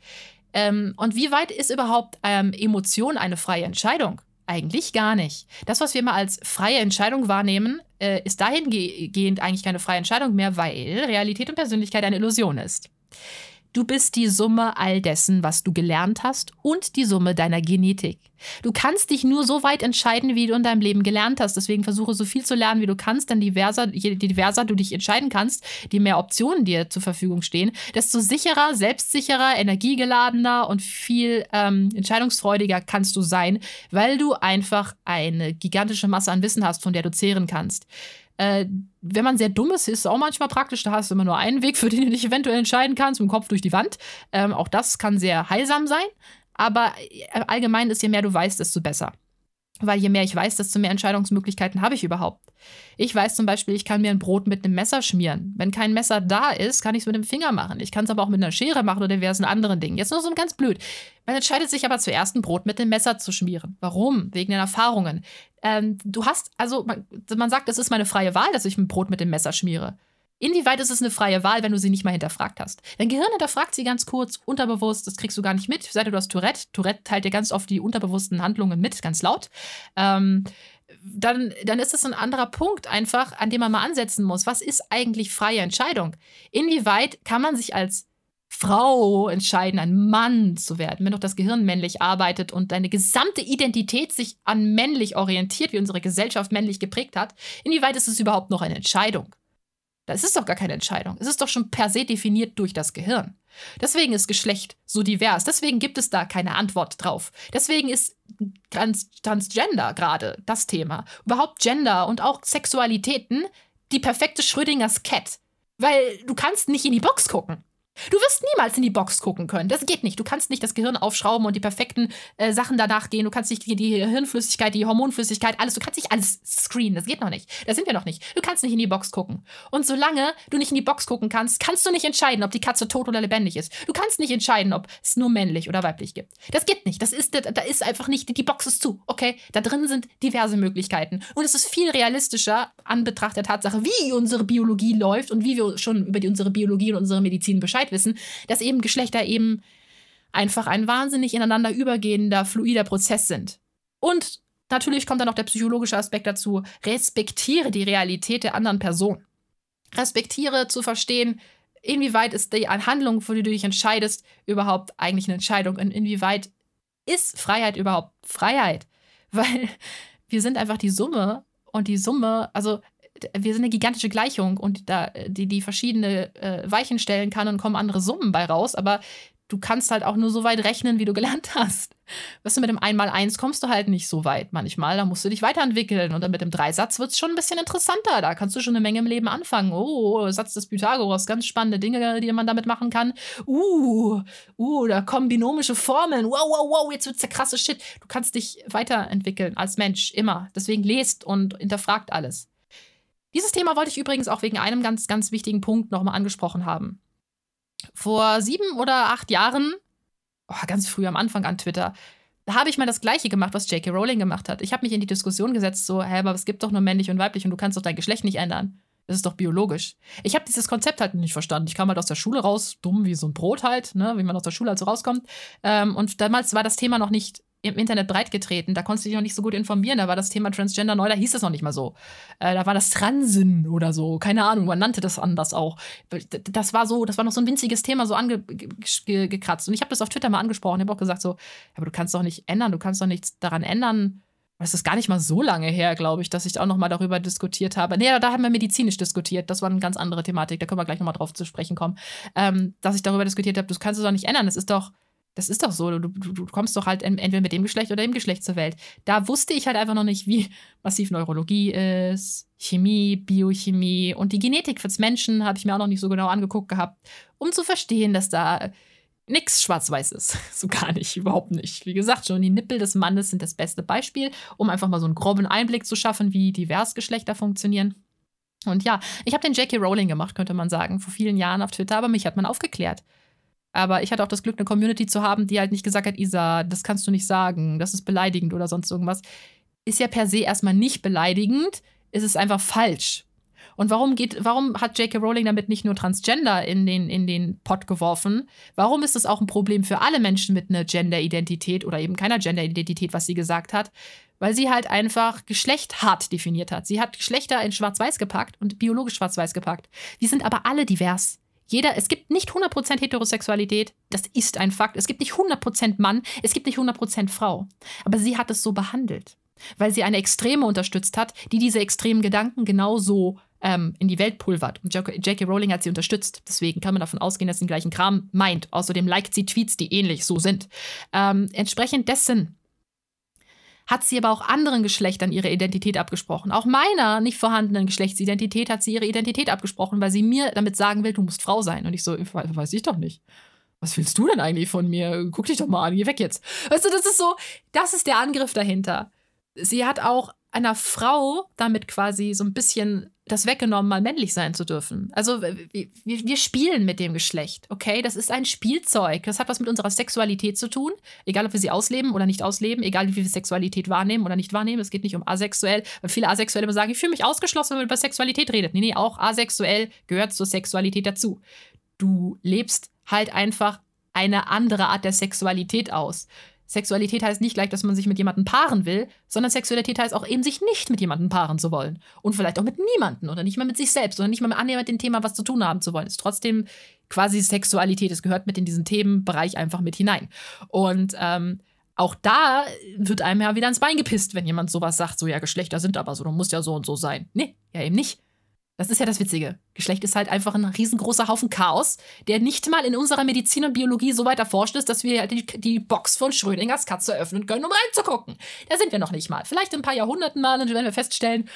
Ähm, und wie weit ist überhaupt ähm, Emotion eine freie Entscheidung? Eigentlich gar nicht. Das, was wir mal als freie Entscheidung wahrnehmen, äh, ist dahingehend eigentlich keine freie Entscheidung mehr, weil Realität und Persönlichkeit eine Illusion ist. Du bist die Summe all dessen, was du gelernt hast und die Summe deiner Genetik. Du kannst dich nur so weit entscheiden, wie du in deinem Leben gelernt hast. Deswegen versuche so viel zu lernen, wie du kannst, denn diverser, je diverser du dich entscheiden kannst, je mehr Optionen dir zur Verfügung stehen, desto sicherer, selbstsicherer, energiegeladener und viel ähm, entscheidungsfreudiger kannst du sein, weil du einfach eine gigantische Masse an Wissen hast, von der du zehren kannst. Äh, wenn man sehr dumm ist, ist es auch manchmal praktisch. Da hast du immer nur einen Weg, für den du dich eventuell entscheiden kannst, mit dem Kopf durch die Wand. Ähm, auch das kann sehr heilsam sein. Aber äh, allgemein ist, je mehr du weißt, desto besser. Weil je mehr ich weiß, desto mehr Entscheidungsmöglichkeiten habe ich überhaupt. Ich weiß zum Beispiel, ich kann mir ein Brot mit einem Messer schmieren. Wenn kein Messer da ist, kann ich es mit dem Finger machen. Ich kann es aber auch mit einer Schere machen oder diversen anderen Dingen. Jetzt nur so ganz blöd. Man entscheidet sich aber zuerst, ein Brot mit dem Messer zu schmieren. Warum? Wegen den Erfahrungen. Ähm, du hast, also man, man sagt, es ist meine freie Wahl, dass ich ein Brot mit dem Messer schmiere. Inwieweit ist es eine freie Wahl, wenn du sie nicht mal hinterfragt hast? Dein Gehirn hinterfragt sie ganz kurz, unterbewusst, das kriegst du gar nicht mit. Seit du hast Tourette, Tourette teilt dir ganz oft die unterbewussten Handlungen mit, ganz laut. Ähm, dann, dann ist es ein anderer Punkt einfach, an dem man mal ansetzen muss. Was ist eigentlich freie Entscheidung? Inwieweit kann man sich als Frau entscheiden, ein Mann zu werden, wenn doch das Gehirn männlich arbeitet und deine gesamte Identität sich an männlich orientiert, wie unsere Gesellschaft männlich geprägt hat, inwieweit ist es überhaupt noch eine Entscheidung? Das ist doch gar keine Entscheidung. Es ist doch schon per se definiert durch das Gehirn. Deswegen ist Geschlecht so divers. Deswegen gibt es da keine Antwort drauf. Deswegen ist Trans Transgender gerade das Thema. Überhaupt Gender und auch Sexualitäten die perfekte Schrödingers Cat. Weil du kannst nicht in die Box gucken. Du wirst niemals in die Box gucken können. Das geht nicht. Du kannst nicht das Gehirn aufschrauben und die perfekten äh, Sachen danach gehen. Du kannst nicht die, Hirnflüssigkeit, die Hormonflüssigkeit, alles. Du kannst nicht alles screenen. Das geht noch nicht. Da sind wir noch nicht. Du kannst nicht in die Box gucken. Und solange du nicht in die Box gucken kannst, kannst du nicht entscheiden, ob die Katze tot oder lebendig ist. Du kannst nicht entscheiden, ob es nur männlich oder weiblich gibt. Das geht nicht. Das ist, da ist einfach nicht, die Box ist zu. Okay? Da drin sind diverse Möglichkeiten. Und es ist viel realistischer an Betracht der Tatsache, wie unsere Biologie läuft und wie wir schon über die, unsere Biologie und unsere Medizin Bescheid Bescheid wissen, dass eben Geschlechter eben einfach ein wahnsinnig ineinander übergehender, fluider Prozess sind. Und natürlich kommt dann noch der psychologische Aspekt dazu. Respektiere die Realität der anderen Person. Respektiere zu verstehen, inwieweit ist die Handlung, für die du dich entscheidest, überhaupt eigentlich eine Entscheidung und inwieweit ist Freiheit überhaupt Freiheit? Weil wir sind einfach die Summe und die Summe, also wir sind eine gigantische Gleichung und da, die, die verschiedene äh, Weichen stellen kann und kommen andere Summen bei raus, aber du kannst halt auch nur so weit rechnen, wie du gelernt hast. Weißt du, mit dem Einmal-Eins kommst du halt nicht so weit manchmal. Da musst du dich weiterentwickeln. Und dann mit dem Dreisatz wird es schon ein bisschen interessanter. Da kannst du schon eine Menge im Leben anfangen. Oh, Satz des Pythagoras, ganz spannende Dinge, die man damit machen kann. Uh, uh, da kommen binomische Formeln. Wow, wow, wow, jetzt wird's der krasse Shit. Du kannst dich weiterentwickeln als Mensch, immer. Deswegen lest und hinterfragt alles. Dieses Thema wollte ich übrigens auch wegen einem ganz, ganz wichtigen Punkt nochmal angesprochen haben. Vor sieben oder acht Jahren, oh, ganz früh am Anfang an Twitter, da habe ich mal das Gleiche gemacht, was J.K. Rowling gemacht hat. Ich habe mich in die Diskussion gesetzt, so, hä, aber es gibt doch nur männlich und weiblich und du kannst doch dein Geschlecht nicht ändern. Das ist doch biologisch. Ich habe dieses Konzept halt nicht verstanden. Ich kam halt aus der Schule raus, dumm wie so ein Brot halt, ne, wie man aus der Schule halt so rauskommt. Ähm, und damals war das Thema noch nicht im Internet breitgetreten. Da konntest du dich noch nicht so gut informieren. Da war das Thema Transgender neu, da hieß es noch nicht mal so. Äh, da war das Transen oder so. Keine Ahnung, man nannte das anders auch. Das war so, das war noch so ein winziges Thema, so angekratzt. Und ich habe das auf Twitter mal angesprochen. Ich habe auch gesagt so, aber du kannst doch nicht ändern, du kannst doch nichts daran ändern. Das ist gar nicht mal so lange her, glaube ich, dass ich auch noch mal darüber diskutiert habe. Nee, da haben wir medizinisch diskutiert. Das war eine ganz andere Thematik. Da können wir gleich noch mal drauf zu sprechen kommen. Ähm, dass ich darüber diskutiert habe, du kannst es doch nicht ändern. Das ist doch, das ist doch so. Du, du, du, kommst doch halt entweder mit dem Geschlecht oder dem Geschlecht zur Welt. Da wusste ich halt einfach noch nicht, wie massiv Neurologie ist, Chemie, Biochemie und die Genetik fürs Menschen habe ich mir auch noch nicht so genau angeguckt gehabt, um zu verstehen, dass da nichts schwarz-weiß ist. So gar nicht, überhaupt nicht. Wie gesagt, schon die Nippel des Mannes sind das beste Beispiel, um einfach mal so einen groben Einblick zu schaffen, wie divers Geschlechter funktionieren. Und ja, ich habe den J.K. Rowling gemacht, könnte man sagen, vor vielen Jahren auf Twitter, aber mich hat man aufgeklärt. Aber ich hatte auch das Glück, eine Community zu haben, die halt nicht gesagt hat, Isa, das kannst du nicht sagen, das ist beleidigend oder sonst irgendwas. Ist ja per se erstmal nicht beleidigend, ist es einfach falsch. Und warum geht, warum hat J.K. Rowling damit nicht nur Transgender in den, in den Pot geworfen? Warum ist das auch ein Problem für alle Menschen mit einer Gender-Identität oder eben keiner Gender-Identität, was sie gesagt hat? Weil sie halt einfach Geschlecht hart definiert hat. Sie hat Geschlechter in Schwarz-Weiß gepackt und biologisch Schwarz-Weiß gepackt. Wir sind aber alle divers. Jeder, es gibt nicht 100% Heterosexualität, das ist ein Fakt. Es gibt nicht 100% Mann, es gibt nicht 100% Frau. Aber sie hat es so behandelt, weil sie eine Extreme unterstützt hat, die diese extremen Gedanken genauso ähm, in die Welt pulvert. Und J.K. Rowling hat sie unterstützt. Deswegen kann man davon ausgehen, dass sie den gleichen Kram meint. Außerdem liked sie Tweets, die ähnlich so sind. Ähm, entsprechend dessen hat sie aber auch anderen Geschlechtern ihre Identität abgesprochen. Auch meiner nicht vorhandenen Geschlechtsidentität hat sie ihre Identität abgesprochen, weil sie mir damit sagen will, du musst Frau sein. Und ich so, weiß ich doch nicht. Was willst du denn eigentlich von mir? Guck dich doch mal an, geh weg jetzt. Weißt du, das ist so, das ist der Angriff dahinter. Sie hat auch einer Frau damit quasi so ein bisschen das weggenommen, mal männlich sein zu dürfen. Also wir, wir, spielen mit dem Geschlecht, okay? Das ist ein Spielzeug. Das hat was mit unserer Sexualität zu tun. Egal, ob wir sie ausleben oder nicht ausleben, egal, wie wir Sexualität wahrnehmen oder nicht wahrnehmen. Es geht nicht um asexuell, weil viele Asexuelle immer sagen, ich fühle mich ausgeschlossen, wenn man über Sexualität redet. Nee, nee, auch asexuell gehört zur Sexualität dazu. Du lebst halt einfach eine andere Art der Sexualität aus. Sexualität heißt nicht gleich, dass man sich mit jemandem paaren will, sondern Sexualität heißt auch eben, sich nicht mit jemandem paaren zu wollen. Und vielleicht auch mit niemandem oder nicht mal mit sich selbst oder nicht mal mit annähernd mit dem Thema was zu tun haben zu wollen. Ist trotzdem quasi Sexualität. Es gehört mit in diesen Themenbereich einfach mit hinein. Und ähm, auch da wird einem ja wieder ins Bein gepisst, wenn jemand sowas sagt, so ja, Geschlechter sind aber so, du musst ja so und so sein. Nee, ja eben nicht. Das ist ja das Witzige. Geschlecht ist halt einfach ein riesengroßer Haufen Chaos, der nicht mal in unserer Medizin und Biologie so weit erforscht ist, dass wir halt die, die Box von Schrödingers Katze öffnen können, um reinzugucken. Da sind wir noch nicht mal. Vielleicht in ein paar Jahrhunderten mal, dann werden wir feststellen,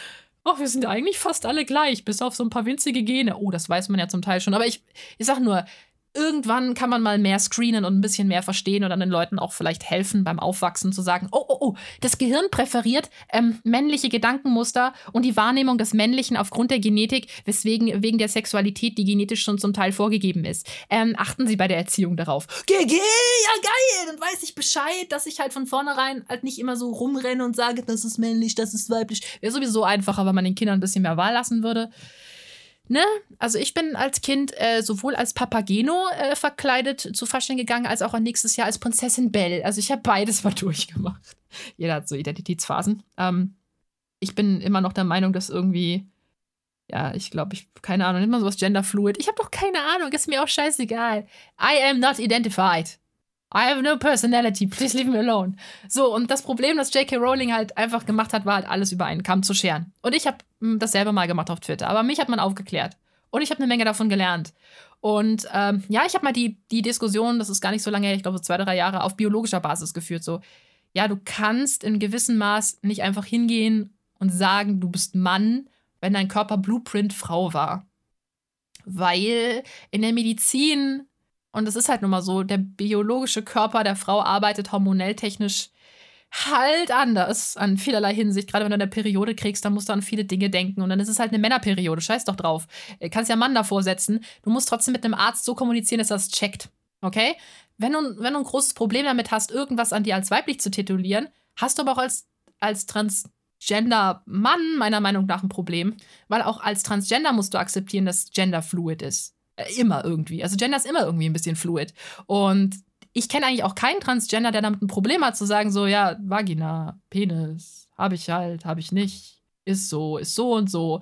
oh, wir sind eigentlich fast alle gleich, bis auf so ein paar winzige Gene. Oh, das weiß man ja zum Teil schon. Aber ich, ich sag nur, irgendwann kann man mal mehr screenen und ein bisschen mehr verstehen und dann den Leuten auch vielleicht helfen beim Aufwachsen zu sagen, oh, oh, oh, das Gehirn präferiert ähm, männliche Gedankenmuster und die Wahrnehmung des Männlichen aufgrund der Genetik, weswegen wegen der Sexualität, die genetisch schon zum Teil vorgegeben ist. Ähm, achten Sie bei der Erziehung darauf. GG, ja geil, dann weiß ich Bescheid, dass ich halt von vornherein halt nicht immer so rumrenne und sage, das ist männlich, das ist weiblich. Wäre sowieso einfacher, wenn man den Kindern ein bisschen mehr Wahl lassen würde ne? Also ich bin als Kind äh, sowohl als Papageno äh, verkleidet zu Fasching gegangen, als auch nächstes Jahr als Prinzessin Belle. Also ich habe beides mal durchgemacht. Jeder hat so Identitätsphasen. Ähm, ich bin immer noch der Meinung, dass irgendwie, ja, ich glaube, ich, keine Ahnung, immer sowas genderfluid. Ich habe doch keine Ahnung, ist mir auch scheißegal. I am not identified. I have no personality, please leave me alone. So, und das Problem, das J.K. Rowling halt einfach gemacht hat, war halt alles über einen Kamm zu scheren. Und ich habe hm, das selber mal gemacht auf Twitter, aber mich hat man aufgeklärt. Und ich habe eine Menge davon gelernt. Und ähm, ja, ich habe mal die, die Diskussion, das ist gar nicht so lange her, ich glaube so zwei, drei Jahre, auf biologischer Basis geführt. So, ja, du kannst in gewissem Maß nicht einfach hingehen und sagen, du bist Mann, wenn dein Körper Blueprint Frau war. Weil in der Medizin, und das ist halt nun mal so, der biologische Körper der Frau arbeitet hormonell technisch halt anders an vielerlei Hinsicht. Gerade wenn du eine Periode kriegst, dann musst du an viele Dinge denken. Und dann ist es halt eine Männerperiode. Scheiß doch drauf. Du äh, kannst ja Mann davor setzen. Du musst trotzdem mit einem Arzt so kommunizieren, dass er das checkt. Okay? Wenn du, wenn du ein großes Problem damit hast, irgendwas an dir als weiblich zu titulieren, hast du aber auch als, als Transgender-Mann meiner Meinung nach ein Problem. Weil auch als Transgender musst du akzeptieren, dass Gender fluid ist. Äh, immer irgendwie. Also Gender ist immer irgendwie ein bisschen fluid. Und ich kenne eigentlich auch keinen Transgender, der damit ein Problem hat, zu sagen, so, ja, Vagina, Penis, habe ich halt, habe ich nicht, ist so, ist so und so.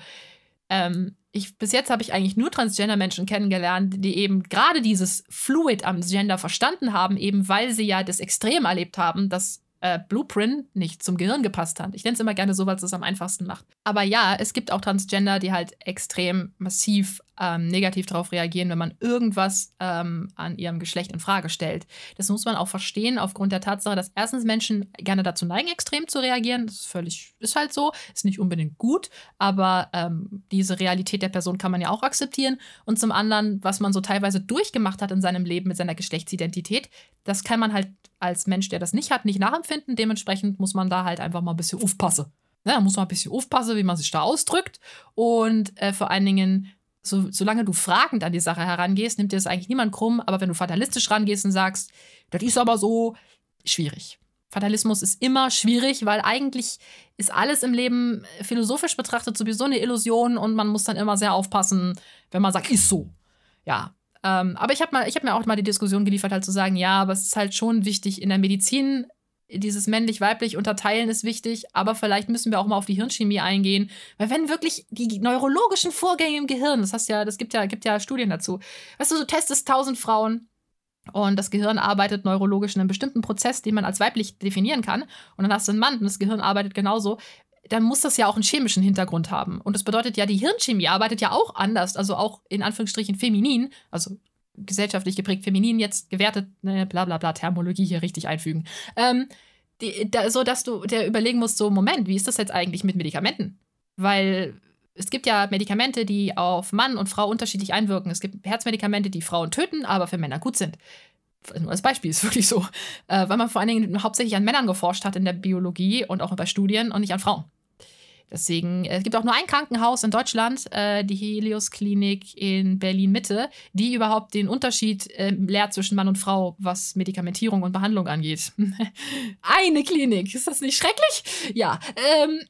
Ähm, ich, bis jetzt habe ich eigentlich nur Transgender-Menschen kennengelernt, die eben gerade dieses Fluid am Gender verstanden haben, eben weil sie ja das Extrem erlebt haben, dass äh, Blueprint nicht zum Gehirn gepasst hat. Ich nenne es immer gerne so, weil es es am einfachsten macht. Aber ja, es gibt auch Transgender, die halt extrem massiv ähm, negativ darauf reagieren, wenn man irgendwas ähm, an ihrem Geschlecht in Frage stellt. Das muss man auch verstehen, aufgrund der Tatsache, dass erstens Menschen gerne dazu neigen, extrem zu reagieren. Das ist völlig, ist halt so, ist nicht unbedingt gut, aber ähm, diese Realität der Person kann man ja auch akzeptieren. Und zum anderen, was man so teilweise durchgemacht hat in seinem Leben mit seiner Geschlechtsidentität, das kann man halt als Mensch, der das nicht hat, nicht nachempfinden. Dementsprechend muss man da halt einfach mal ein bisschen aufpassen. Ja, da muss man ein bisschen aufpassen, wie man sich da ausdrückt. Und äh, vor allen Dingen so, solange du fragend an die Sache herangehst, nimmt dir das eigentlich niemand krumm. Aber wenn du fatalistisch rangehst und sagst, das ist aber so, schwierig. Fatalismus ist immer schwierig, weil eigentlich ist alles im Leben philosophisch betrachtet sowieso eine Illusion und man muss dann immer sehr aufpassen, wenn man sagt, ist so. Ja. Ähm, aber ich habe hab mir auch mal die Diskussion geliefert, halt zu sagen, ja, aber es ist halt schon wichtig, in der Medizin dieses männlich-weiblich unterteilen ist wichtig, aber vielleicht müssen wir auch mal auf die Hirnchemie eingehen, weil wenn wirklich die neurologischen Vorgänge im Gehirn, das heißt ja, das gibt ja, gibt ja Studien dazu. Weißt du, du testest tausend Frauen und das Gehirn arbeitet neurologisch in einem bestimmten Prozess, den man als weiblich definieren kann und dann hast du einen Mann und das Gehirn arbeitet genauso, dann muss das ja auch einen chemischen Hintergrund haben. Und das bedeutet ja, die Hirnchemie arbeitet ja auch anders, also auch in Anführungsstrichen feminin, also gesellschaftlich geprägt feminin jetzt gewertet, ne, bla bla bla, Thermologie hier richtig einfügen. Ähm, die, da, so dass du dir überlegen musst, so, Moment, wie ist das jetzt eigentlich mit Medikamenten? Weil es gibt ja Medikamente, die auf Mann und Frau unterschiedlich einwirken. Es gibt Herzmedikamente, die Frauen töten, aber für Männer gut sind. Nur als Beispiel ist wirklich so. Äh, weil man vor allen Dingen hauptsächlich an Männern geforscht hat in der Biologie und auch bei Studien und nicht an Frauen. Deswegen, äh, es gibt auch nur ein Krankenhaus in Deutschland, äh, die Helios Klinik in Berlin-Mitte, die überhaupt den Unterschied äh, lehrt zwischen Mann und Frau, was Medikamentierung und Behandlung angeht. Eine Klinik, ist das nicht schrecklich? Ja.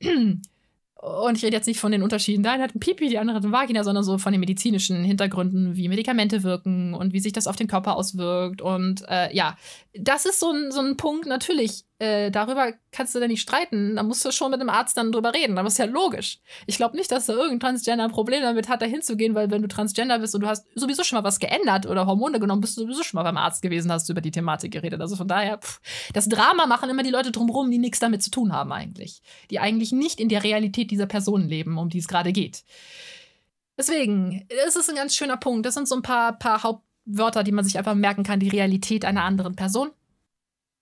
Ähm, und ich rede jetzt nicht von den Unterschieden, der eine hat ein Pipi, die andere hat eine Vagina, sondern so von den medizinischen Hintergründen, wie Medikamente wirken und wie sich das auf den Körper auswirkt. Und äh, ja, das ist so ein, so ein Punkt, natürlich, äh, darüber kannst du dann nicht streiten. Da musst du schon mit dem Arzt dann drüber reden. Aber ist ja logisch. Ich glaube nicht, dass da irgendein Transgender ein Problem damit hat, da hinzugehen, weil wenn du Transgender bist und du hast sowieso schon mal was geändert oder Hormone genommen, bist du sowieso schon mal beim Arzt gewesen, hast du über die Thematik geredet. Also von daher, pff, das Drama machen immer die Leute drumherum, die nichts damit zu tun haben eigentlich. Die eigentlich nicht in der Realität dieser Person leben, um die es gerade geht. Deswegen, es ist ein ganz schöner Punkt. Das sind so ein paar, paar Haupt Wörter, die man sich einfach merken kann, die Realität einer anderen Person,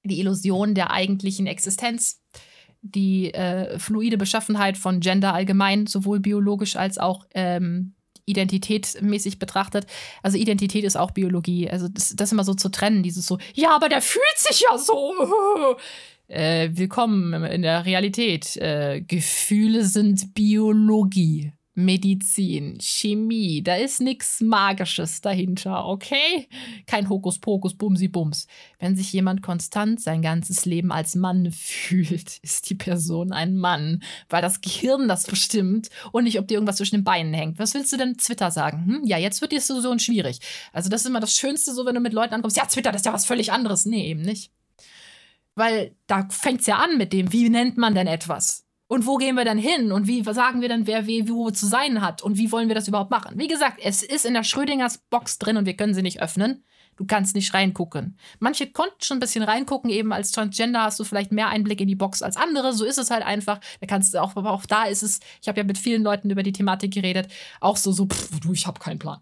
die Illusion der eigentlichen Existenz, die äh, fluide Beschaffenheit von Gender allgemein, sowohl biologisch als auch ähm, identitätsmäßig betrachtet. Also Identität ist auch Biologie. Also das, das immer so zu trennen, dieses so, ja, aber der fühlt sich ja so. Äh, willkommen in der Realität. Äh, Gefühle sind Biologie. Medizin, Chemie, da ist nichts Magisches dahinter, okay? Kein Hokuspokus, Bumsi Bums. Wenn sich jemand konstant sein ganzes Leben als Mann fühlt, ist die Person ein Mann, weil das Gehirn das bestimmt und nicht, ob dir irgendwas zwischen den Beinen hängt. Was willst du denn Twitter sagen? Hm? Ja, jetzt wird die Diskussion schwierig. Also, das ist immer das Schönste, so wenn du mit Leuten ankommst. Ja, Twitter, das ist ja was völlig anderes. Nee, eben nicht. Weil da fängt es ja an mit dem, wie nennt man denn etwas? Und wo gehen wir dann hin? Und wie sagen wir dann, wer wie wo zu sein hat? Und wie wollen wir das überhaupt machen? Wie gesagt, es ist in der Schrödingers Box drin und wir können sie nicht öffnen. Du kannst nicht reingucken. Manche konnten schon ein bisschen reingucken, eben als Transgender hast du vielleicht mehr Einblick in die Box als andere. So ist es halt einfach. Da kannst du auch, aber auch da ist es, ich habe ja mit vielen Leuten über die Thematik geredet, auch so, so, pff, du, ich habe keinen Plan.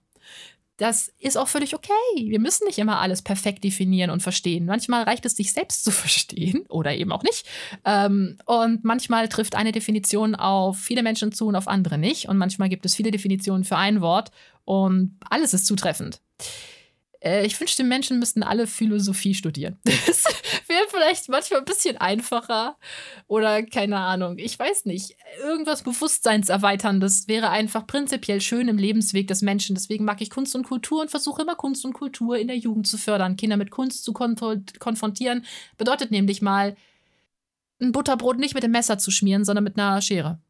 Das ist auch völlig okay. Wir müssen nicht immer alles perfekt definieren und verstehen. Manchmal reicht es, sich selbst zu verstehen oder eben auch nicht. Ähm, und manchmal trifft eine Definition auf viele Menschen zu und auf andere nicht. Und manchmal gibt es viele Definitionen für ein Wort und alles ist zutreffend. Äh, ich wünschte, Menschen müssten alle Philosophie studieren. Das wäre vielleicht manchmal ein bisschen einfacher. Oder keine Ahnung, ich weiß nicht. Irgendwas Bewusstseinserweiterndes wäre einfach prinzipiell schön im Lebensweg des Menschen. Deswegen mag ich Kunst und Kultur und versuche immer Kunst und Kultur in der Jugend zu fördern. Kinder mit Kunst zu konfrontieren bedeutet nämlich mal, ein Butterbrot nicht mit dem Messer zu schmieren, sondern mit einer Schere.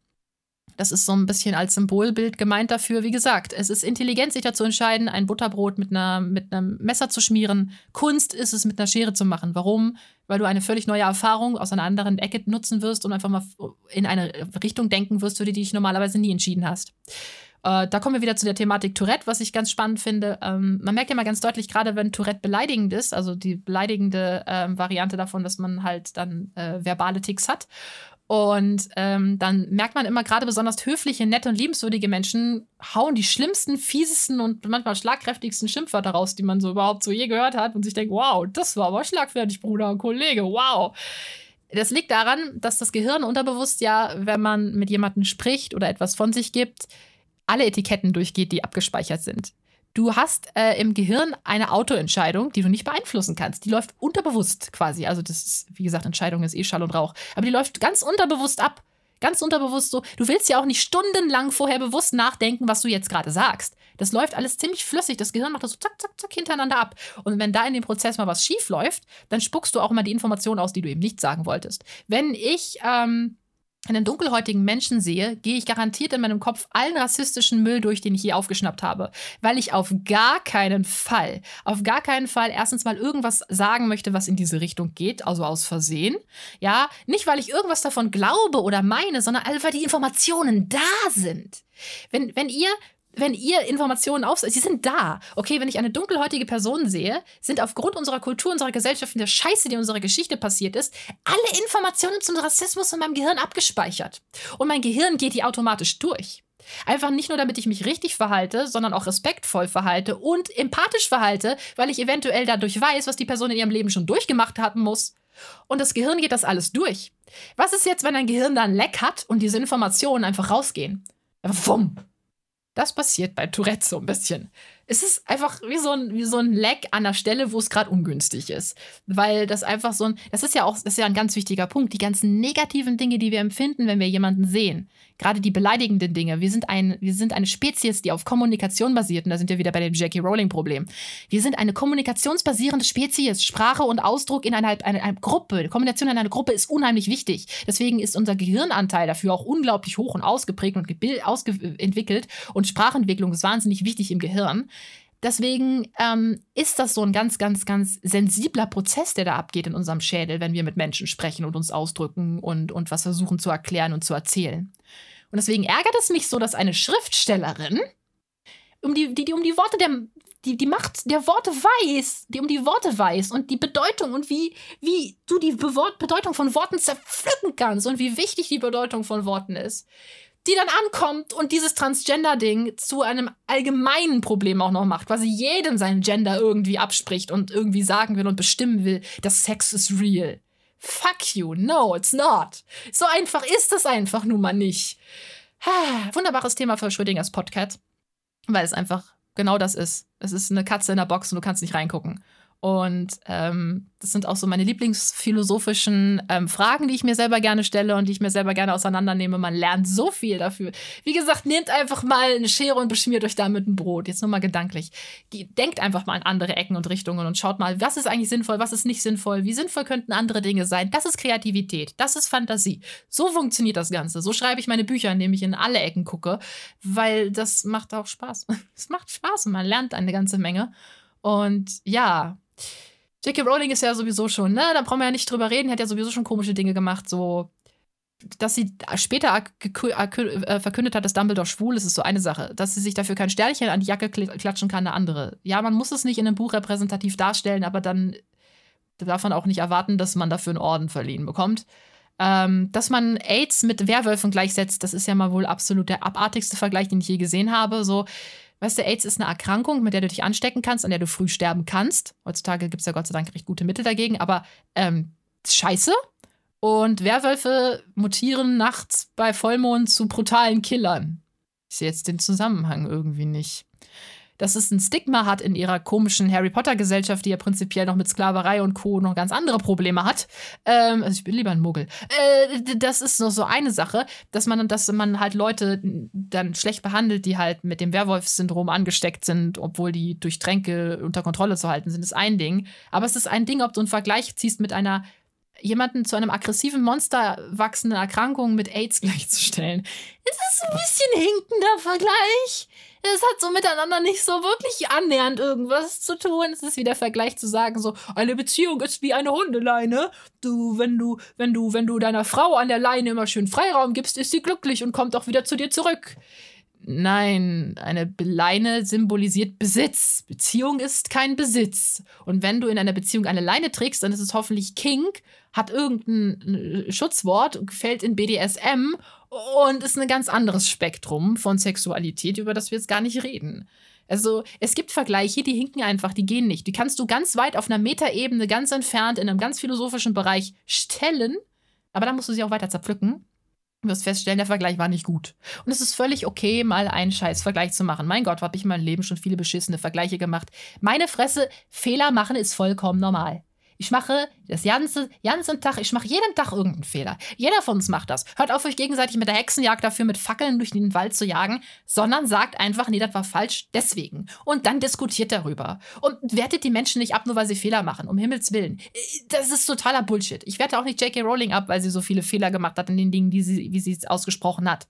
Das ist so ein bisschen als Symbolbild gemeint dafür. Wie gesagt, es ist intelligent, sich dazu entscheiden, ein Butterbrot mit, einer, mit einem Messer zu schmieren. Kunst ist es, mit einer Schere zu machen. Warum? Weil du eine völlig neue Erfahrung aus einer anderen Ecke nutzen wirst und einfach mal in eine Richtung denken wirst, für die du dich normalerweise nie entschieden hast. Äh, da kommen wir wieder zu der Thematik Tourette, was ich ganz spannend finde. Ähm, man merkt ja mal ganz deutlich, gerade wenn Tourette beleidigend ist, also die beleidigende ähm, Variante davon, dass man halt dann äh, verbale Ticks hat. Und ähm, dann merkt man immer, gerade besonders höfliche, nette und liebenswürdige Menschen hauen die schlimmsten, fiesesten und manchmal schlagkräftigsten Schimpfwörter raus, die man so überhaupt so je gehört hat und sich denkt, wow, das war aber schlagfertig, Bruder und Kollege, wow. Das liegt daran, dass das Gehirn unterbewusst ja, wenn man mit jemandem spricht oder etwas von sich gibt, alle Etiketten durchgeht, die abgespeichert sind. Du hast äh, im Gehirn eine Autoentscheidung, die du nicht beeinflussen kannst. Die läuft unterbewusst quasi. Also, das ist, wie gesagt, Entscheidung ist eh Schall und Rauch. Aber die läuft ganz unterbewusst ab. Ganz unterbewusst so. Du willst ja auch nicht stundenlang vorher bewusst nachdenken, was du jetzt gerade sagst. Das läuft alles ziemlich flüssig. Das Gehirn macht das so zack, zack, zack hintereinander ab. Und wenn da in dem Prozess mal was schief läuft, dann spuckst du auch mal die Informationen aus, die du eben nicht sagen wolltest. Wenn ich ähm, einen dunkelhäutigen Menschen sehe, gehe ich garantiert in meinem Kopf allen rassistischen Müll durch, den ich je aufgeschnappt habe, weil ich auf gar keinen Fall, auf gar keinen Fall erstens mal irgendwas sagen möchte, was in diese Richtung geht, also aus Versehen. Ja, nicht weil ich irgendwas davon glaube oder meine, sondern weil die Informationen da sind. Wenn, wenn ihr wenn ihr Informationen auf, sie sind da. Okay, wenn ich eine dunkelhäutige Person sehe, sind aufgrund unserer Kultur, unserer Gesellschaft und der Scheiße, die in unserer Geschichte passiert ist, alle Informationen zum Rassismus in meinem Gehirn abgespeichert. Und mein Gehirn geht die automatisch durch. Einfach nicht nur, damit ich mich richtig verhalte, sondern auch respektvoll verhalte und empathisch verhalte, weil ich eventuell dadurch weiß, was die Person in ihrem Leben schon durchgemacht haben muss. Und das Gehirn geht das alles durch. Was ist jetzt, wenn ein Gehirn da ein Leck hat und diese Informationen einfach rausgehen? Wumm. Das passiert bei Tourette so ein bisschen. Es ist einfach wie so ein, wie so ein Leck an der Stelle, wo es gerade ungünstig ist. Weil das einfach so ein, das ist ja auch, das ist ja ein ganz wichtiger Punkt. Die ganzen negativen Dinge, die wir empfinden, wenn wir jemanden sehen, gerade die beleidigenden Dinge. Wir sind, ein, wir sind eine Spezies, die auf Kommunikation basiert. Und da sind wir wieder bei dem Jackie Rowling-Problem. Wir sind eine kommunikationsbasierende Spezies. Sprache und Ausdruck in einer, einer, einer Gruppe. Kombination in einer Gruppe ist unheimlich wichtig. Deswegen ist unser Gehirnanteil dafür auch unglaublich hoch und ausgeprägt und ausentwickelt. Und Sprachentwicklung ist wahnsinnig wichtig im Gehirn. Deswegen ähm, ist das so ein ganz, ganz, ganz sensibler Prozess, der da abgeht in unserem Schädel, wenn wir mit Menschen sprechen und uns ausdrücken und, und was versuchen zu erklären und zu erzählen. Und deswegen ärgert es mich so, dass eine Schriftstellerin um die, die, die um die Worte der, die, die Macht der Worte weiß, die um die Worte weiß und die Bedeutung und wie, wie du die Bedeutung von Worten zerpflücken kannst und wie wichtig die Bedeutung von Worten ist, die dann ankommt und dieses Transgender-Ding zu einem allgemeinen Problem auch noch macht, quasi jedem sein Gender irgendwie abspricht und irgendwie sagen will und bestimmen will, dass Sex ist real. Fuck you, no, it's not. So einfach ist es einfach nun mal nicht. Wunderbares Thema für Schrödingers Podcast, weil es einfach genau das ist. Es ist eine Katze in der Box und du kannst nicht reingucken. Und ähm, das sind auch so meine lieblingsphilosophischen ähm, Fragen, die ich mir selber gerne stelle und die ich mir selber gerne auseinandernehme. Man lernt so viel dafür. Wie gesagt, nehmt einfach mal eine Schere und beschmiert euch damit ein Brot. Jetzt nur mal gedanklich. Denkt einfach mal in andere Ecken und Richtungen und schaut mal, was ist eigentlich sinnvoll, was ist nicht sinnvoll, wie sinnvoll könnten andere Dinge sein. Das ist Kreativität, das ist Fantasie. So funktioniert das Ganze. So schreibe ich meine Bücher, indem ich in alle Ecken gucke, weil das macht auch Spaß. Es macht Spaß und man lernt eine ganze Menge. Und ja, J.K. Rowling ist ja sowieso schon, ne? Da brauchen wir ja nicht drüber reden. Hat ja sowieso schon komische Dinge gemacht, so. Dass sie später äh, verkündet hat, dass Dumbledore schwul ist, ist so eine Sache. Dass sie sich dafür kein Sternchen an die Jacke klatschen kann, eine andere. Ja, man muss es nicht in einem Buch repräsentativ darstellen, aber dann darf man auch nicht erwarten, dass man dafür einen Orden verliehen bekommt. Ähm, dass man AIDS mit Werwölfen gleichsetzt, das ist ja mal wohl absolut der abartigste Vergleich, den ich je gesehen habe. So, Weißt du, AIDS ist eine Erkrankung, mit der du dich anstecken kannst, an der du früh sterben kannst. Heutzutage gibt es ja Gott sei Dank recht gute Mittel dagegen, aber ähm, scheiße. Und Werwölfe mutieren nachts bei Vollmond zu brutalen Killern. Ich sehe jetzt den Zusammenhang irgendwie nicht dass es ein Stigma hat in ihrer komischen Harry Potter-Gesellschaft, die ja prinzipiell noch mit Sklaverei und Co. noch ganz andere Probleme hat. Ähm, also ich bin lieber ein Muggel. Äh, das ist noch so eine Sache, dass man, dass man halt Leute dann schlecht behandelt, die halt mit dem Werwolf-Syndrom angesteckt sind, obwohl die durch Tränke unter Kontrolle zu halten sind, ist ein Ding. Aber es ist ein Ding, ob du einen Vergleich ziehst mit einer jemanden zu einem aggressiven Monster wachsenden Erkrankung mit AIDS gleichzustellen. Es ist ein bisschen hinkender Vergleich. Es hat so miteinander nicht so wirklich annähernd irgendwas zu tun. Es ist wie der Vergleich zu sagen, so, eine Beziehung ist wie eine Hundeleine. Du, wenn du, wenn du, wenn du deiner Frau an der Leine immer schön Freiraum gibst, ist sie glücklich und kommt auch wieder zu dir zurück. Nein, eine Leine symbolisiert Besitz. Beziehung ist kein Besitz. Und wenn du in einer Beziehung eine Leine trägst, dann ist es hoffentlich Kink, hat irgendein äh, Schutzwort, fällt in BDSM und ist ein ganz anderes Spektrum von Sexualität, über das wir jetzt gar nicht reden. Also, es gibt Vergleiche, die hinken einfach, die gehen nicht. Die kannst du ganz weit auf einer Metaebene, ganz entfernt, in einem ganz philosophischen Bereich stellen, aber dann musst du sie auch weiter zerpflücken. Du wirst feststellen, der Vergleich war nicht gut. Und es ist völlig okay, mal einen scheiß Vergleich zu machen. Mein Gott, habe ich in meinem Leben schon viele beschissene Vergleiche gemacht. Meine Fresse, Fehler machen ist vollkommen normal. Ich mache das ganze, ganzen Tag, ich mache jeden Tag irgendeinen Fehler. Jeder von uns macht das. Hört auf, euch gegenseitig mit der Hexenjagd dafür mit Fackeln durch den Wald zu jagen, sondern sagt einfach, nee, das war falsch, deswegen. Und dann diskutiert darüber. Und wertet die Menschen nicht ab, nur weil sie Fehler machen, um Himmels Willen. Das ist totaler Bullshit. Ich werte auch nicht J.K. Rowling ab, weil sie so viele Fehler gemacht hat in den Dingen, die sie, wie sie es ausgesprochen hat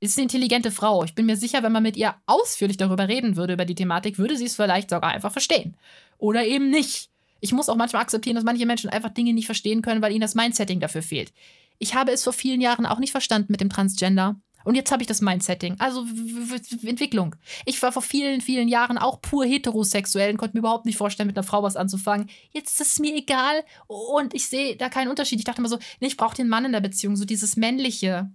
ist eine intelligente Frau. Ich bin mir sicher, wenn man mit ihr ausführlich darüber reden würde, über die Thematik, würde sie es vielleicht sogar einfach verstehen. Oder eben nicht. Ich muss auch manchmal akzeptieren, dass manche Menschen einfach Dinge nicht verstehen können, weil ihnen das Mindsetting dafür fehlt. Ich habe es vor vielen Jahren auch nicht verstanden mit dem Transgender. Und jetzt habe ich das Mindsetting. Also Entwicklung. Ich war vor vielen, vielen Jahren auch pur heterosexuell und konnte mir überhaupt nicht vorstellen, mit einer Frau was anzufangen. Jetzt ist es mir egal und ich sehe da keinen Unterschied. Ich dachte immer so, nee, ich brauche den Mann in der Beziehung, so dieses Männliche.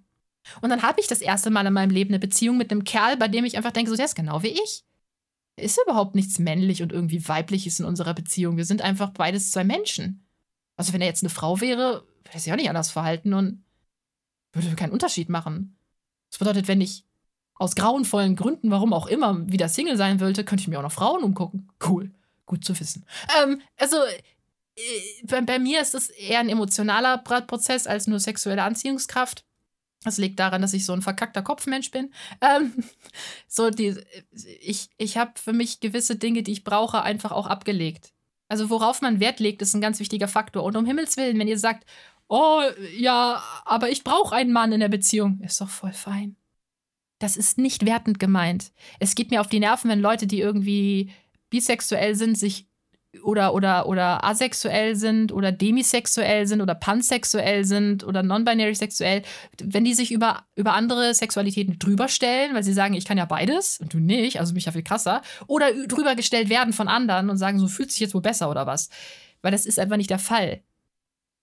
Und dann habe ich das erste Mal in meinem Leben eine Beziehung mit einem Kerl, bei dem ich einfach denke, so, der ist genau wie ich ist überhaupt nichts männlich und irgendwie weibliches in unserer Beziehung. Wir sind einfach beides zwei Menschen. Also wenn er jetzt eine Frau wäre, würde er sich auch nicht anders verhalten und würde keinen Unterschied machen. Das bedeutet, wenn ich aus grauenvollen Gründen, warum auch immer, wieder Single sein wollte, könnte ich mir auch noch Frauen umgucken. Cool. Gut zu wissen. Ähm, also, äh, bei, bei, mir ist es eher ein emotionaler Prozess als nur sexuelle Anziehungskraft. Das liegt daran, dass ich so ein verkackter Kopfmensch bin. Ähm, so die, ich ich habe für mich gewisse Dinge, die ich brauche, einfach auch abgelegt. Also worauf man Wert legt, ist ein ganz wichtiger Faktor. Und um Himmels Willen, wenn ihr sagt, oh ja, aber ich brauche einen Mann in der Beziehung, ist doch voll fein. Das ist nicht wertend gemeint. Es geht mir auf die Nerven, wenn Leute, die irgendwie bisexuell sind, sich oder, oder, oder asexuell sind oder demisexuell sind oder pansexuell sind oder non-binary sexuell, wenn die sich über, über andere Sexualitäten drüber stellen, weil sie sagen, ich kann ja beides und du nicht, also mich ja viel krasser, oder drüber gestellt werden von anderen und sagen, so fühlt sich jetzt wohl besser oder was. Weil das ist einfach nicht der Fall.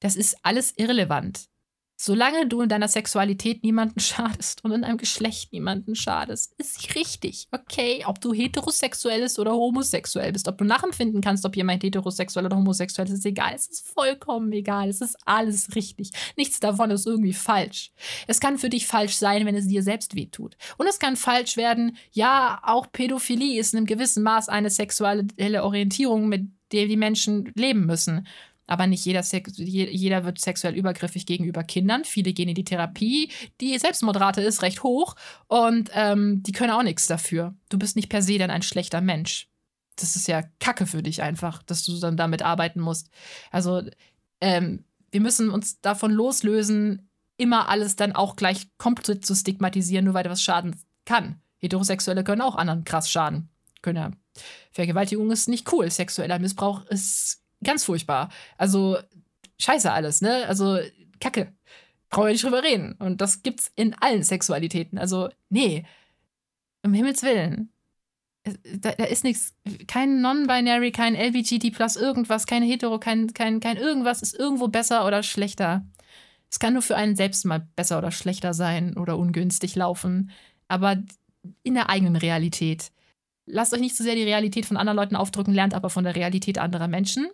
Das ist alles irrelevant. Solange du in deiner Sexualität niemanden schadest und in deinem Geschlecht niemanden schadest, ist richtig. Okay, ob du heterosexuell bist oder homosexuell bist, ob du nachempfinden kannst, ob jemand heterosexuell oder homosexuell ist, ist egal. Es ist vollkommen egal. Es ist alles richtig. Nichts davon ist irgendwie falsch. Es kann für dich falsch sein, wenn es dir selbst wehtut. Und es kann falsch werden, ja, auch Pädophilie ist in einem gewissen Maß eine sexuelle Orientierung, mit der die Menschen leben müssen aber nicht jeder, Sex, jeder wird sexuell übergriffig gegenüber Kindern. Viele gehen in die Therapie. Die Selbstmordrate ist recht hoch und ähm, die können auch nichts dafür. Du bist nicht per se dann ein schlechter Mensch. Das ist ja Kacke für dich einfach, dass du dann damit arbeiten musst. Also, ähm, wir müssen uns davon loslösen, immer alles dann auch gleich komplett zu stigmatisieren, nur weil was schaden kann. Heterosexuelle können auch anderen krass schaden. Können ja. Vergewaltigung ist nicht cool. Sexueller Missbrauch ist ganz furchtbar. Also, scheiße alles, ne? Also, Kacke. Brauchen wir nicht drüber reden. Und das gibt's in allen Sexualitäten. Also, nee. Um Himmels Willen. Da, da ist nichts, kein Non-Binary, kein LBGT plus irgendwas, kein Hetero, kein, kein, kein irgendwas ist irgendwo besser oder schlechter. Es kann nur für einen selbst mal besser oder schlechter sein oder ungünstig laufen. Aber in der eigenen Realität lasst euch nicht zu sehr die Realität von anderen Leuten aufdrücken, lernt aber von der Realität anderer Menschen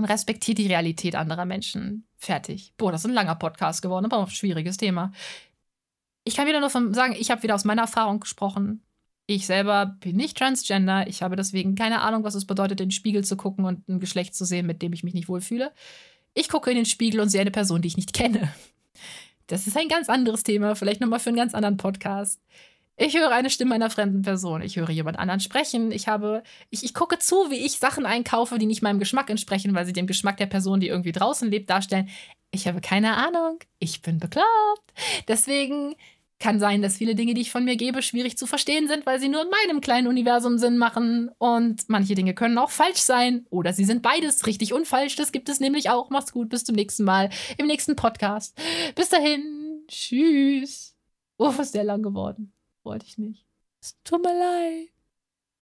und respektiert die Realität anderer Menschen. Fertig. Boah, das ist ein langer Podcast geworden, aber auch ein schwieriges Thema. Ich kann wieder nur von sagen, ich habe wieder aus meiner Erfahrung gesprochen. Ich selber bin nicht transgender. Ich habe deswegen keine Ahnung, was es bedeutet, in den Spiegel zu gucken und ein Geschlecht zu sehen, mit dem ich mich nicht wohlfühle. Ich gucke in den Spiegel und sehe eine Person, die ich nicht kenne. Das ist ein ganz anderes Thema, vielleicht nochmal für einen ganz anderen Podcast. Ich höre eine Stimme einer fremden Person. Ich höre jemand anderen sprechen. Ich habe, ich, ich gucke zu, wie ich Sachen einkaufe, die nicht meinem Geschmack entsprechen, weil sie dem Geschmack der Person, die irgendwie draußen lebt, darstellen. Ich habe keine Ahnung. Ich bin bekloppt. Deswegen kann sein, dass viele Dinge, die ich von mir gebe, schwierig zu verstehen sind, weil sie nur in meinem kleinen Universum Sinn machen. Und manche Dinge können auch falsch sein. Oder sie sind beides richtig und falsch. Das gibt es nämlich auch. Macht's gut. Bis zum nächsten Mal im nächsten Podcast. Bis dahin. Tschüss. Oh, ist der lang geworden. Wollte ich nicht. Es tut mir leid.